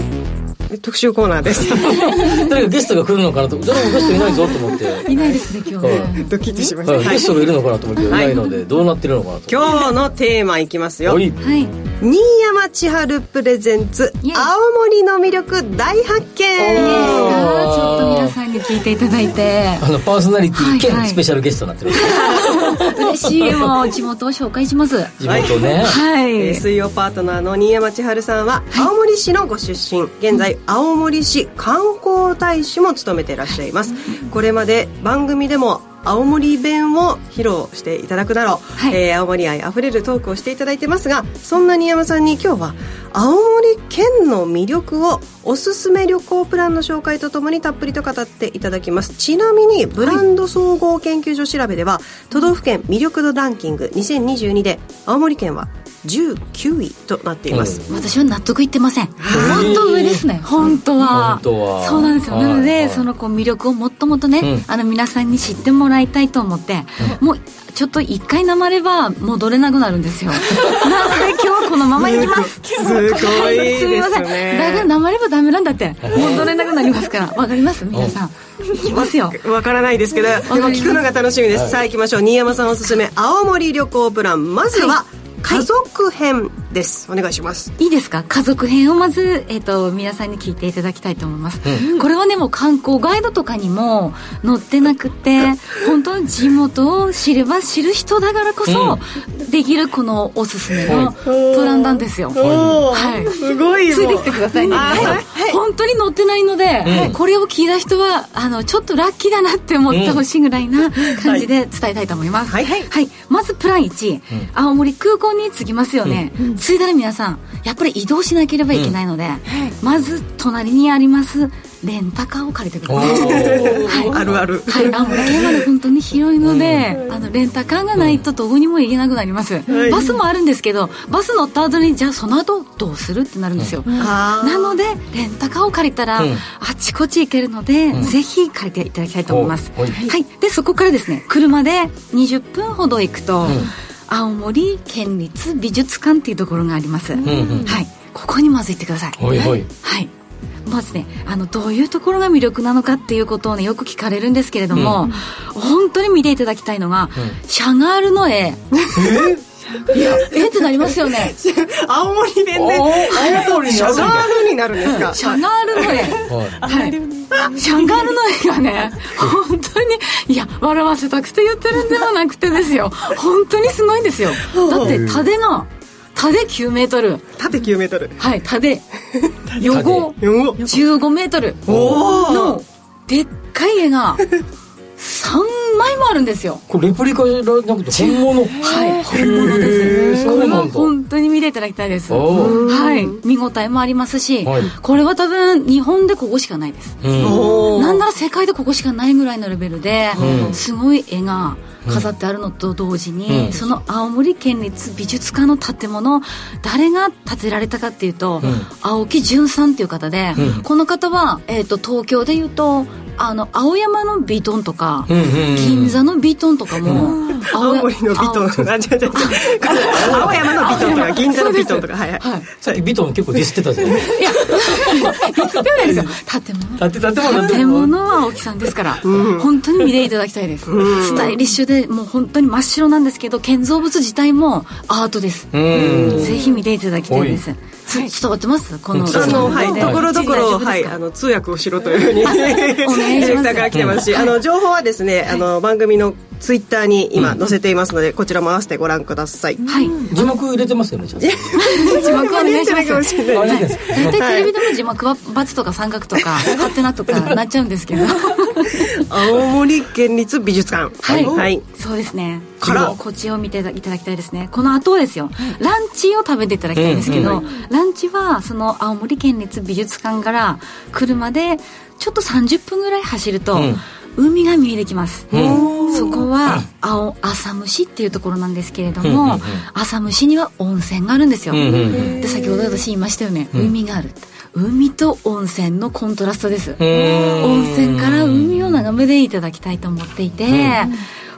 Speaker 4: 特集コーナーです。
Speaker 2: 誰かゲストが来るのかなと誰もゲストいないぞと思って。
Speaker 3: いないですね今日ね。
Speaker 4: ドキッとしました、
Speaker 2: はい。ゲストがいるのかなと思ってい。ないので、どうなってるのかなと。
Speaker 4: 今日のテーマいきますよ。
Speaker 2: はい。
Speaker 3: はい。
Speaker 4: 新山千春プレゼンツ青森の魅力大発見。
Speaker 3: ちょっと皆さんに聞いていただいて。
Speaker 2: あのパーソナリティ兼スペシャルゲストになってる、
Speaker 3: 嬉しいもう地元を紹介します。
Speaker 2: 地元ね、
Speaker 3: はい、
Speaker 4: えー水曜パートナーの新山千春さんは青森市のご出身。現在青森市観光大使も務めていらっしゃいます。これまで番組でも青森弁を披露していただくなど、
Speaker 3: はい。
Speaker 4: えー青森愛あふれるトークをしていただいてますがそんな新山さんに今日は青森県の魅力をおすすめ旅行プランの紹介とともにたっぷりと語っていただきます。ちなみにブランド総合研究所調べでは、都道府県魅力度ランキング2022で青森県は19位となっています、
Speaker 3: 私は納得いってません。本当上ですね。本当は。
Speaker 2: 本当は。
Speaker 3: そうなんですよ、
Speaker 2: はい
Speaker 3: なので、
Speaker 2: はい。
Speaker 3: そのこう魅力をもっともっとね、
Speaker 2: うん。
Speaker 3: あの皆さんに知ってもらいたいと思って、もうちょっと一回なまれば戻れなくなるんですよ。なので今日はこのままいきます？
Speaker 4: すごい。ですね
Speaker 3: すいませんだからなまればダメなんだって。戻れなくなりますから。わかります？皆さん。いきますよ。
Speaker 4: わからないですけどでも聞くのが楽しみです、さあ行きましょう。新山さんおすすめ。青森旅行プラン。まずは家族編です、お願いします。
Speaker 3: いいですか？家族編をまず、えっと皆さんに聞いていただきたいと思います、
Speaker 2: う
Speaker 3: これはねもう観光ガイドとかにも載ってなくて本当に地元を知れば知る人だからこそ、できるこのおすすめのプランなんですよ、
Speaker 4: お
Speaker 3: はい。
Speaker 4: すごい
Speaker 3: ついてきてくださいね、
Speaker 4: はい。
Speaker 3: 本当に載ってないので、これを聞いた人はあのちょっとラッキーだなって思ってほしいぐらいな感じで伝えたいと思います、
Speaker 4: はい。
Speaker 3: はい、まずプラン1、青森空港に着きますよね、着いたら皆さんやっぱり移動しなければいけないので、まず隣にありますレンタカーを借りてください。はい。
Speaker 4: あるある。
Speaker 3: はい、青森県まで本当に広いので、あのレンタカーがないとどこにも行けなくなります、バスもあるんですけどバス乗った後にじゃあその後どうするってなるんですよ、なのでレンタカーを借りたら、
Speaker 2: うん。
Speaker 3: あちこち行けるので、ぜひ借りていただきたいと思います、
Speaker 2: はい。
Speaker 3: はい、でそこからですね車で20分ほど行くと、青森県立美術館っていうところがあります、
Speaker 2: んうん。
Speaker 3: はい。ここにまず行ってください。
Speaker 2: ほい
Speaker 3: はい。まずねあのどういうところが魅力なのかっていうことをねよく聞かれるんですけれども、本当に見ていただきたいのが、シャガールの絵いやえってなりますよね。
Speaker 4: 青森弁で
Speaker 2: 青森
Speaker 4: シャガールになるんですか？
Speaker 3: シャガールの絵。はい。シャガールの絵がね本当にいや笑わせたくて言ってるんではなくてですよ。本当にすごいんですよ。だって縦が縦9メートル。
Speaker 4: 縦9メートル。
Speaker 3: はい縦横15メートル。のでっかい絵が3 枚もあるんですよ。
Speaker 2: これレプリカじゃなくて本物？
Speaker 3: はい。本物ですこれは本当に見ていただきたいです。はい。見応えもありますし、
Speaker 2: はい。
Speaker 3: これは多分日本でここしかないです。
Speaker 2: うん。
Speaker 3: なんなら世界でここしかないぐらいのレベルで、
Speaker 2: うん。
Speaker 3: すごい絵が飾ってあるのと同時に、
Speaker 2: うん。
Speaker 3: その青森県立美術館の建物誰が建てられたかっていうと、青木淳さんっていう方で、
Speaker 2: うん。
Speaker 3: この方は、えー、と東京でいうとあの青山のビトンとか、
Speaker 2: うんうんうん
Speaker 3: 銀座のビトンとかも、
Speaker 4: 青森のビトン。とか青山のビトンとか銀座のビトンとか。はいはい。
Speaker 2: さっきビトン結構ディスってたじゃん。
Speaker 3: いや言ってないですよ。建物
Speaker 2: だって建物
Speaker 3: 建物は青木さんですから、本当に見ていただきたいです、スタイリッシュでもう本当に真っ白なんですけど建造物自体もアートです、
Speaker 2: うん。
Speaker 3: ぜひ見ていただきたいです。つ伝わってます？この
Speaker 4: あのはい。
Speaker 3: で
Speaker 4: ところどころはい。あの通訳をしろというふうにディレクターから来てますしあの情報はですねあの番組のツイッターに今載せていますのでこちらも合わせてご覧ください。
Speaker 3: はい。
Speaker 2: 字幕入れてますよねちゃんと。
Speaker 3: 字幕お願いします
Speaker 4: かもしれない。
Speaker 2: あいいですか。
Speaker 3: 大体テレビでも字幕は×とか三角とかハテナとかなっちゃうんですけど。
Speaker 4: 青森県立美術館。
Speaker 3: はい、
Speaker 4: はい。
Speaker 3: そうですね。
Speaker 4: から。
Speaker 3: こっちを見ていただきたいですね。この後ですよ、ランチを食べていただきたいんですけど、ランチはその青森県立美術館から車でちょっと30分ぐらい走ると、海が見えてきます、そこは青浅虫っていうところなんですけれども、
Speaker 2: うんうんうん。
Speaker 3: 浅虫には温泉があるんですよ、
Speaker 2: うんうんうん。
Speaker 3: で先ほど私言いましたよね、海がある海と温泉のコントラストです。
Speaker 2: うん。
Speaker 3: 温泉から海を眺めていただきたいと思っていて、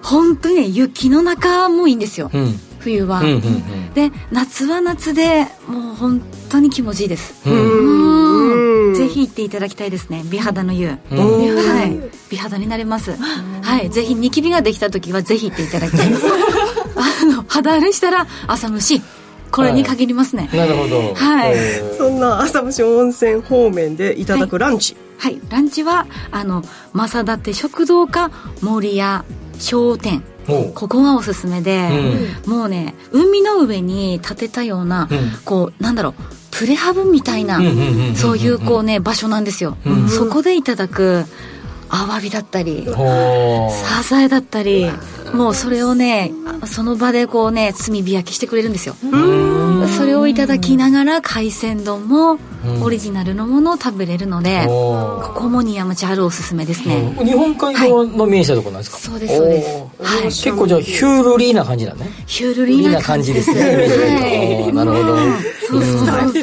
Speaker 3: 本当にね雪の中もいいんですよ、
Speaker 2: うん。
Speaker 3: 冬は、
Speaker 2: うんうんうん。
Speaker 3: で夏は夏でもう本当に気持ちいいです。
Speaker 2: うん。
Speaker 3: うんぜひ行っていただきたいですね。美肌の湯、
Speaker 2: ん。
Speaker 3: はい。美肌になれます。はい。ぜひニキビができた時はぜひ行っていただきたいです。あの肌荒れしたら朝虫これに限りますね。
Speaker 2: なるほど。
Speaker 3: はい。
Speaker 2: えー
Speaker 4: そんな浅虫温泉方面でいただくランチ。
Speaker 3: はい、ランチはあの正立食堂か森屋商店。ここがおすすめで、もうね海の上に建てたような、
Speaker 2: うん。
Speaker 3: こうなんだろうプレハブみたいな、そういうこうね場所なんですよ、
Speaker 2: うん
Speaker 3: そこでいただくアワビだったり
Speaker 2: ほ
Speaker 3: サザエだったりもうそれをねその場でこうね炭火焼きしてくれるんですよ。それをいただきながら海鮮丼もオリジナルのものを食べれるので、ここも新山千春おすすめですね、
Speaker 2: ー日本海側の名車とこなんですか？
Speaker 3: そうですそうです。はい。
Speaker 2: 結構じゃあヒュールリーな感じだね。
Speaker 3: ヒュールリーな感じです
Speaker 2: ね。
Speaker 3: はい。
Speaker 2: なるほど。
Speaker 3: そうそうそう
Speaker 4: 伝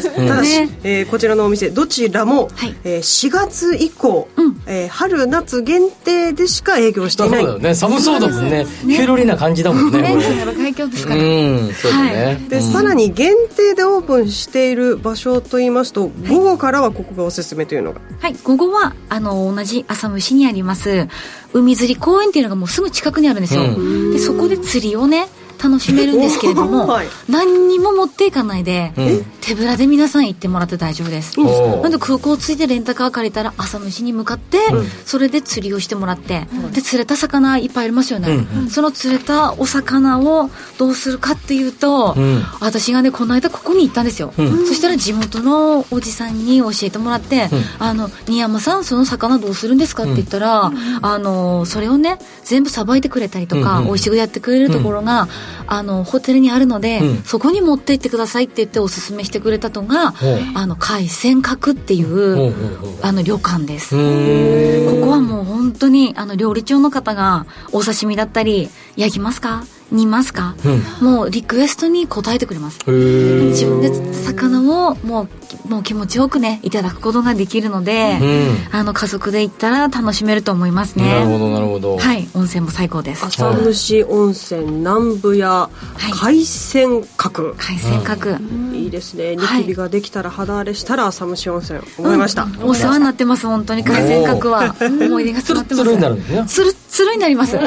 Speaker 3: そう
Speaker 4: ただし、えーこちらのお店どちらも、
Speaker 3: はい。
Speaker 4: えー4月以降、
Speaker 3: うん
Speaker 4: えー春夏限定でしか営業して
Speaker 2: そう
Speaker 4: い。ない
Speaker 2: だよね。寒そうだもんね。ヒュールリーな感じだもんね
Speaker 3: 海峡ですから、
Speaker 2: うんそうだね。
Speaker 4: で、さらに限定でオープンしている場所といいますと午後からはここがおすすめというのが。
Speaker 3: はい、午後はあの同じ浅虫にあります海釣り公園っていうのがもうすぐ近くにあるんですよ、
Speaker 2: う
Speaker 3: でそこで釣りをね楽しめるんですけれども、
Speaker 4: はい。
Speaker 3: 何にも持っていかないで、
Speaker 2: うん。
Speaker 3: 手ぶらで皆さん行ってもらって大丈夫です、なんで空港着いてレンタカー借りたら朝虫に向かって、それで釣りをしてもらって、で釣れた魚いっぱいありますよね、その釣れたお魚をどうするかっていうと、
Speaker 2: うん。
Speaker 3: 私がねこの間ここに行ったんですよ、
Speaker 2: うん。
Speaker 3: そしたら地元のおじさんに教えてもらって「あの新山さんその魚どうするんですか?」って言ったら、あのそれをね全部さばいてくれたりとか、
Speaker 2: うんうん。
Speaker 3: 美味しくやってくれるところが、あのホテルにあるので、
Speaker 2: うん。
Speaker 3: そこに持って行ってくださいって言っておすすめしてくれたのが、あの海鮮閣っていう、あの旅館です、ここはもう本当にあの料理長の方がお刺身だったり焼きますか？煮ますか、もうリクエストに応えてくれます。自分で釣った魚をもうもう気持ちよくねいただくことができるので、
Speaker 2: うん。
Speaker 3: あの家族で行ったら楽しめると思いますね。
Speaker 2: なるほどなるほど。
Speaker 3: はい温泉も最高です。
Speaker 4: 浅虫温泉南部屋
Speaker 3: い。
Speaker 4: 海鮮閣、
Speaker 3: 海鮮閣、
Speaker 4: いいですね。ニ
Speaker 3: はい。
Speaker 4: キビができたら肌荒れしたら浅虫温泉思いました、
Speaker 3: お世話になってます本当に海鮮閣は。思い出が詰まってます。
Speaker 2: ツルッツルになるんですね。
Speaker 3: つるっつツルになります。本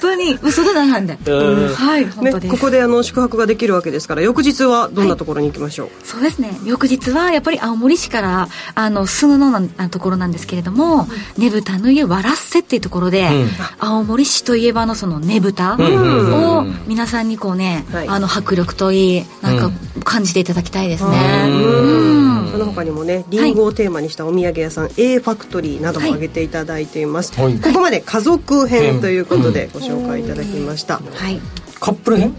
Speaker 3: 当に。嘘でないはんで、はい本当
Speaker 4: ね、
Speaker 3: です、
Speaker 4: ここであの宿泊ができるわけですから翌日はどんなところに行きましょう、
Speaker 3: そうですね。翌日はやっぱり青森市からあのすぐのなところなんですけれども、ねぶたの家わらっせっていうところで、青森市といえばのそのねぶたを皆さんにこうね、
Speaker 4: はい。
Speaker 3: あの迫力といいなんか感じていただきたいですね、
Speaker 4: その他にもねリンゴをテーマにしたお土産屋さん、A ファクトリーなども挙げていただいています、
Speaker 2: はい。
Speaker 4: ここまで家族編ということでご紹介いただきました、
Speaker 3: はい。
Speaker 2: カップル編？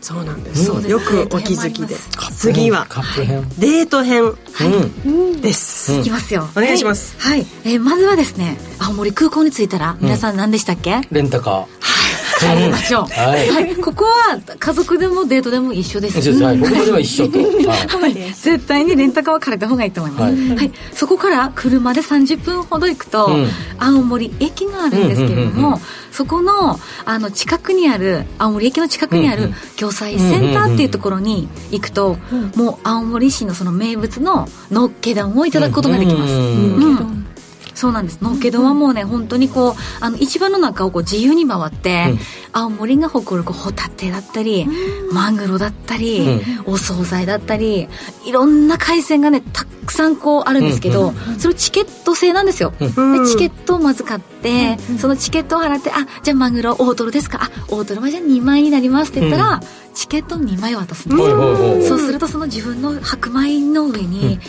Speaker 4: そうなんです、
Speaker 3: そうです。
Speaker 4: よくお気づきで。次は
Speaker 2: カップル編。
Speaker 4: デート編。
Speaker 2: うん。
Speaker 4: です、
Speaker 3: いきますよ。
Speaker 4: お願いします。
Speaker 3: はい、はい。えーまずはですね青森空港に着いたら皆さん何でしたっけ、
Speaker 2: レンタカー
Speaker 3: 帰りましょう、
Speaker 2: はい。
Speaker 3: はい、ここは家族でもデートでも一緒です。
Speaker 2: 一緒です。はい。僕までは一緒と。はい。
Speaker 3: はい、絶対にレンタカーは借りた方がいいと思います、
Speaker 2: は
Speaker 3: はい。いそこから車で30分ほど行くと、
Speaker 2: うん。
Speaker 3: 青森駅があるんですけれども、
Speaker 2: うんうんうん
Speaker 3: そこのあの近くにある青森駅の近くにある
Speaker 2: うんうん
Speaker 3: 共済センターっていうところに行くと、もう青森市のその名物ののっけ丼をいただくことができます、
Speaker 2: うん。
Speaker 3: うんそうなんです。のっけ丼はもうね本当にこうあの市場の中をこう自由に回って、
Speaker 2: うん。
Speaker 3: 青森が誇るこうホタテだったり、マグロだったり、お惣菜だったりいろんな海鮮がねたくさんこうあるんですけど、それチケット制なんですよ、でチケットをまず買って、そのチケットを払ってあじゃあマグロ大トロですか？あ大トロはじゃあ2枚になりますって言ったら、チケット2枚渡すんですよ、そうするとその自分の白米の上に、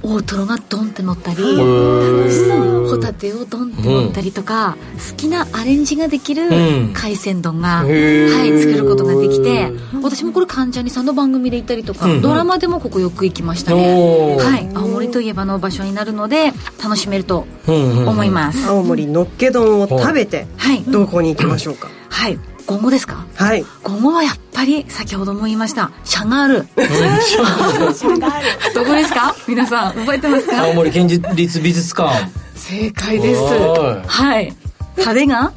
Speaker 3: 大トロがドンって乗ったり、ホタテをドンって乗ったりとか、好きなアレンジができる
Speaker 2: うん。
Speaker 3: 海鮮丼が、
Speaker 2: へー。
Speaker 3: はい、作ることができて私もこれ関ジャニさんの番組で行ったりとか、
Speaker 2: うん
Speaker 3: ドラマでもここよく行きました
Speaker 2: お
Speaker 3: ね、
Speaker 2: ー。
Speaker 3: はい、青森といえばの場所になるので楽しめると
Speaker 2: うんうん。
Speaker 3: 思います、
Speaker 4: 青森のっけ丼を食べて
Speaker 3: はい。
Speaker 4: どこに行きましょうか？
Speaker 3: はい今後ですか？
Speaker 4: はい。
Speaker 3: 今後はやっぱり先ほども言いました。シャガール。どこですか？皆さん覚えてますか？
Speaker 2: 青森県立美術館。
Speaker 3: 正解です。はい。派が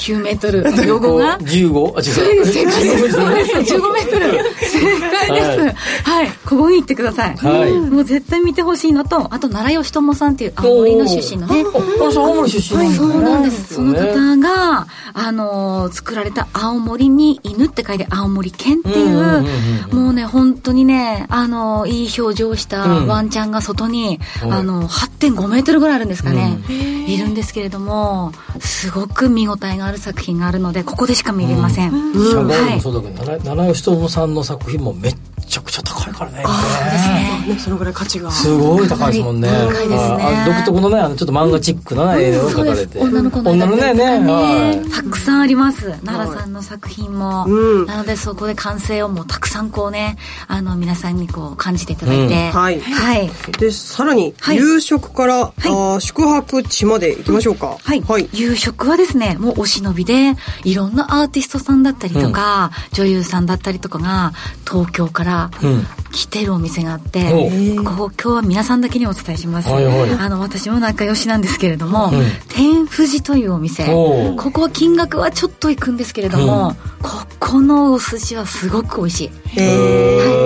Speaker 3: 9メートル横が
Speaker 2: ？15あ違う
Speaker 3: 正解です。そうです。15メートル。正解です。はい。ここに行ってください。
Speaker 2: はい
Speaker 3: もう絶対見てほしいのと、あと奈良義友さんっていう青森の出身のね。
Speaker 2: あそう青森出身
Speaker 3: そうなんです。その方が、あのー作られた青森に犬って書いて青森犬っていう、もうね、本当にね、あのーいい表情をした
Speaker 2: うん
Speaker 3: ワンちゃんが外に、
Speaker 2: うん
Speaker 3: あのー8.5メートルぐらいあるんですかね。いるんですけれども、すごく見応えがある作品があるので、ここでしか見れません。
Speaker 2: シャガール
Speaker 3: はい
Speaker 2: もそうだけど、奈良奈良義友さんの作品もめっちゃくちゃ高いからね。
Speaker 3: そうですね。
Speaker 4: ねそのぐらい価値が。
Speaker 2: すごい高いですもんね。
Speaker 3: 高いですね。
Speaker 2: ああ独特のね、あのちょっと漫画チックな絵を描かれて。
Speaker 3: 女の子の
Speaker 2: 女のね、ね、は
Speaker 3: たくさんあります。奈良さんの作品も、
Speaker 4: うん。
Speaker 3: なのでそこで完成をもうたくさんこうねあの皆さんにこう感じていただいて、
Speaker 4: うん。はい。
Speaker 3: はい。
Speaker 4: でさらに
Speaker 3: はい。
Speaker 4: 夕食から、あー宿泊地まで行きましょうか、
Speaker 3: はい、夕食はですねもうお忍びでいろんなアーティストさんだったりとか、女優さんだったりとかが東京から
Speaker 2: い。うん。
Speaker 3: 来てるお店があって、
Speaker 2: お
Speaker 3: ここ今日は皆さんだけにお伝えします、
Speaker 2: はいはい。
Speaker 3: あの私も仲良しなんですけれども、
Speaker 2: うん
Speaker 3: 天富士というお店。ここは金額はちょっと行くんですけれども、ここのお寿司はすごく美味しい。はい、な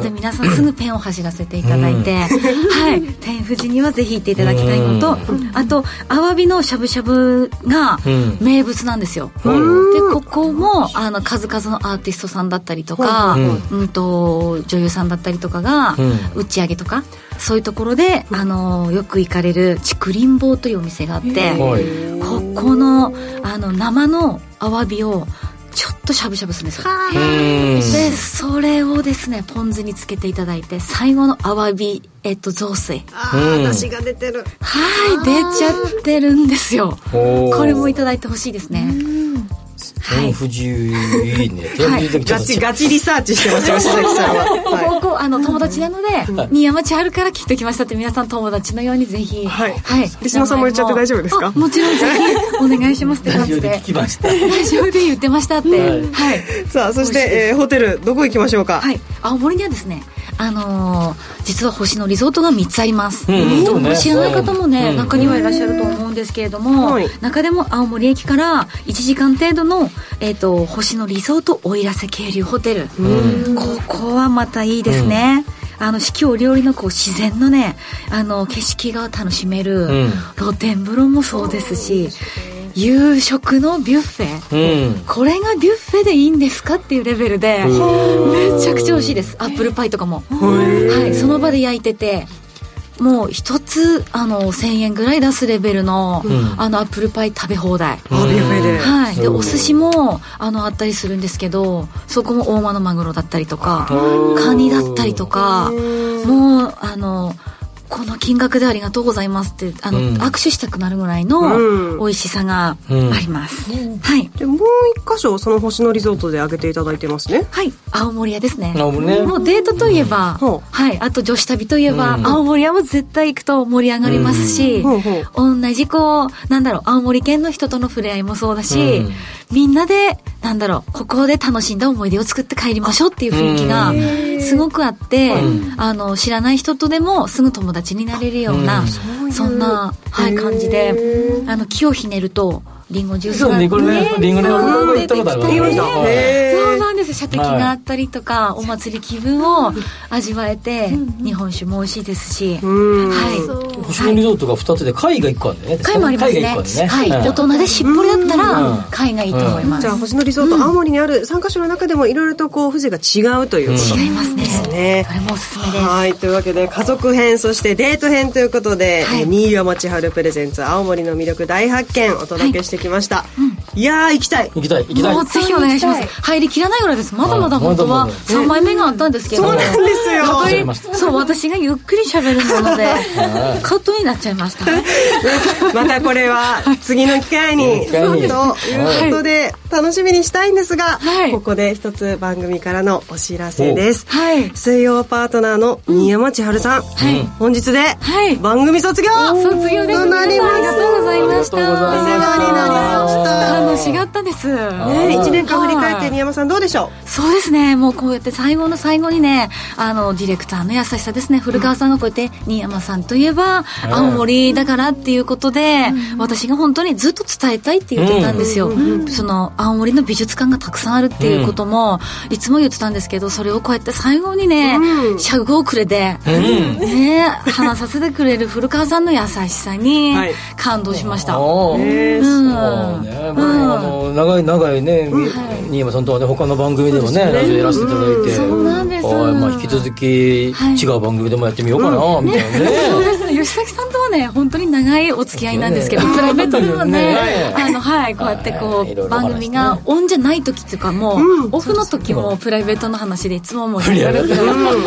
Speaker 3: ので皆さんすぐペンを走らせていただいて、はい、天富士にはぜひ行っていただきたいのと、あとアワビのしゃぶしゃぶが
Speaker 2: うん。
Speaker 3: 名物なんですよ、
Speaker 2: う。ん
Speaker 3: でここもあの数々のアーティストさんだったりとか、うんと女優さんだったりとかが、
Speaker 2: うん。
Speaker 3: 打ち上げとかそういうところであのよく行かれる竹林坊というお店があって、
Speaker 2: はい。
Speaker 3: ここのあの生のアワビをちょっとしゃぶしゃぶするんですよ
Speaker 2: うん。
Speaker 3: でそれをですねポン酢につけていただいて最後のアワビ、えっと、雑炊。
Speaker 4: あ
Speaker 2: うん。
Speaker 4: ー出汁が出てる。
Speaker 3: はい出ちゃってるんですよ。これもいただいてほしいですね
Speaker 2: 天富士いいね。天富士だけちょっと
Speaker 4: ガチガチリサーチしてますよ石崎さんは、は
Speaker 3: ここあの友達なので、新山千春から聞いてきましたって皆さん友達のようにぜひ。
Speaker 4: はい。
Speaker 3: はい。
Speaker 4: リスナーさんも言っちゃって大丈夫ですか？
Speaker 3: あもちろんぜひ。お願いしますって。感じで
Speaker 2: ラジオで聞きました。
Speaker 3: ラジオで言ってましたって。
Speaker 2: はい。
Speaker 3: はい。
Speaker 4: い、さあそして、えーホテルどこ行きましょうか、
Speaker 3: はい、青森にはですね、あのー実は星野リゾートが3つあります、
Speaker 2: うんそうね。
Speaker 3: 知らない方もね、
Speaker 2: うん
Speaker 3: 中にはいらっしゃると思うんですけれども、
Speaker 4: はい。
Speaker 3: 中でも青森駅から1時間程度の、えー、と星野リゾート奥入瀬渓流ホテル、ここはまたいいですね、あの四季折々のこう自然のねあの景色が楽しめる、
Speaker 2: うん。
Speaker 3: 露天風呂もそうですし夕食のビュッフェ、
Speaker 2: うん。
Speaker 3: これがビュッフェでいいんですかっていうレベルでめちゃくちゃ美味しいです。アップルパイとかも。はい。その場で焼いててもう一つあの1000円ぐらい出すレベルの,、あのアップルパイ食べ放題、
Speaker 4: あビュッフェで。
Speaker 3: はい、でお寿司もあのあったりするんですけどそこも大間のマグロだったりとかカニだったりとかもうあのこの金額でありがとうございますってあの、
Speaker 2: うん。
Speaker 3: 握手したくなるぐらいの
Speaker 4: うん。
Speaker 3: 美味しさがあります、はい。
Speaker 4: でもう一箇所その星野リゾートで挙げていただいてますね。
Speaker 3: はい。青森屋ですね。
Speaker 2: 青森ね。
Speaker 3: もうデートといえば、はい。あと女子旅といえば、
Speaker 2: うん。
Speaker 3: 青森屋も絶対行くと盛り上がりますし、同じこうなんだろう青森県の人との触れ合いもそうだし、
Speaker 2: うん。
Speaker 3: みんなでなんだろうここで楽しんだ思い出を作って帰りましょうっていう雰囲気がすごくあって、あの知らない人とでもすぐ友達になれるような、そんな、はい、感じであの木をひねるとリンゴジュースが
Speaker 2: そうねこれねリンゴね俺行ったことあるわ。
Speaker 3: 出てきて
Speaker 2: へ
Speaker 3: そうなんですよ。射的があったりとか、お祭り気分を味わえて、日本酒も美味しいですし、はい。
Speaker 2: 星野リゾートが2つで貝が1個あるんだよね
Speaker 3: 貝もありますね。
Speaker 2: 貝が1個あるね。
Speaker 3: はい、大人でしっぽりだったら、
Speaker 2: うん。
Speaker 3: 貝がいいと思います、
Speaker 4: じゃあ星野リゾート、青森にある3カ所の中でもいろいろとこう風情が違うということ
Speaker 3: 違いますね。
Speaker 4: ね。
Speaker 3: これもおすすめです。
Speaker 4: はい。というわけで家族編そしてデート編ということで、
Speaker 3: はい。
Speaker 4: えー新山千春プレゼンツ青森の魅力大発見お届けしてきました、いやー行きたい。
Speaker 2: 行きたい。行きたい。
Speaker 3: もうぜひお願いします。入りきらないぐらいです。まだまだ本当は
Speaker 2: まだまだ。
Speaker 3: 3枚目があったんですけど、
Speaker 4: そうなんですよ。
Speaker 3: そう私がゆっくり喋るものでカットになっちゃいました
Speaker 4: またこれは次の機会に。
Speaker 2: 機会に。
Speaker 4: ということで楽しみにしたいんですが、
Speaker 3: はい。
Speaker 4: ここで一つ番組からのお知らせです、
Speaker 3: はい。
Speaker 4: 水曜パートナーの新山千春さん、本日で
Speaker 3: はい。
Speaker 4: 番組卒業、
Speaker 3: 卒業です。
Speaker 4: となります。
Speaker 3: ありがとうございました
Speaker 4: お世話になりました。
Speaker 3: 楽しかったです。
Speaker 4: ね、1年間振り返って新山さんどうでしょ
Speaker 3: そうですね。もうこうやって最後の最後にねあのディレクターの優しさですね。古川さんがこうやって新山さんといえば青森だからっていうことで、私が本当にずっと伝えたいって言ってたんですよ、その青森の美術館がたくさんあるっていうことも、いつも言ってたんですけどそれをこうやって最後にね、尺をくれて、ね話させてくれる 古川さんの優しさに
Speaker 4: はい。
Speaker 3: 感動しました、
Speaker 2: おー。
Speaker 4: う、
Speaker 3: うん
Speaker 2: そうね、長い長いね、新山さんとはね他の番組でもねラジオやらせていただいて、
Speaker 3: そうなんです。
Speaker 2: はいまあ引き続き
Speaker 3: はい。
Speaker 2: 違う番組でもやってみようかな、みたいなね。
Speaker 3: そうですね。吉崎さんとはね本当に長いお付き合いなんですけど、
Speaker 2: ね。
Speaker 3: プライベートではね
Speaker 2: ね。
Speaker 3: あのはいこうやってこ
Speaker 2: うろ
Speaker 3: 番組がオンじゃない時とかも、オフの時もプライベートの話でいつも盛り上がるから、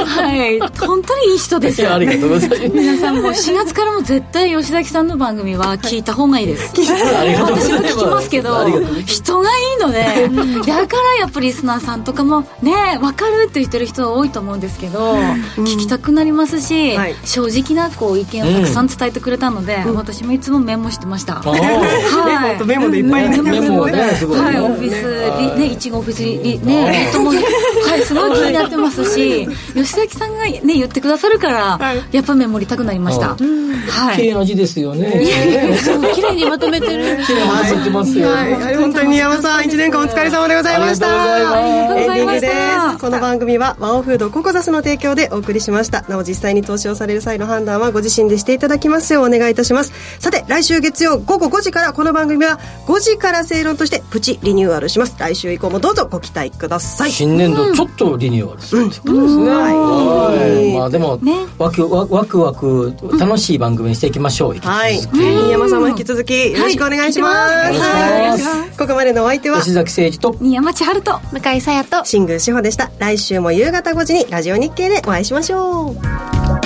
Speaker 3: はい。本当にいい人ですよ。
Speaker 2: ありがとうございます。
Speaker 3: 皆さんも4月からも絶対吉崎さんの番組は聞いた方がいいです。私も聞きますけど人がいいのでだからやっぱりリスナーさんとかもね分かるって言ってる人は多いと思うんですけど、聞きたくなりますし、
Speaker 4: はい。
Speaker 3: 正直なこう意見をたくさん伝えてくれたので、私もいつもメモしてました、はい。
Speaker 4: メモでいっぱい
Speaker 2: メモね。すごいね
Speaker 3: はい、オフィス、リね、いちごオフィスリ、リね、リットも、はい、すごい気になってますし、吉崎さんがね、言ってくださるから、やっぱメモりたくなりました。はい。
Speaker 2: 綺麗な字ですよね。
Speaker 3: 綺麗にまとめてる。
Speaker 2: 綺麗にまとめてますよ。
Speaker 4: はい、本当に新山さん1年間お疲れ様でございました。
Speaker 2: ありがとうございま
Speaker 3: した。
Speaker 4: す。この番組はワオフードココザスの提供でお送りしました。なお実際に投資をされる際の判断はご自身でしていただきますようお願いいたします。さて来週月曜午後5時からこの番組は5時から正論としてプチリニューアルします。来週以降もどうぞご期待ください。
Speaker 2: 新年度ちょっとリニューアルす。るってことですね。はい。まあでも
Speaker 3: ね。
Speaker 2: ワクワワクワク楽しい番組にしていきましょう。
Speaker 4: はい。新山さんも引き続きよろしくお願いします、ここまでのお相手は
Speaker 2: 吉崎誠二と
Speaker 3: 新山千春と、
Speaker 5: 向井沙耶と
Speaker 4: 新宮志保でした。来週も夕方5時にラジオ日経でお会いしましょう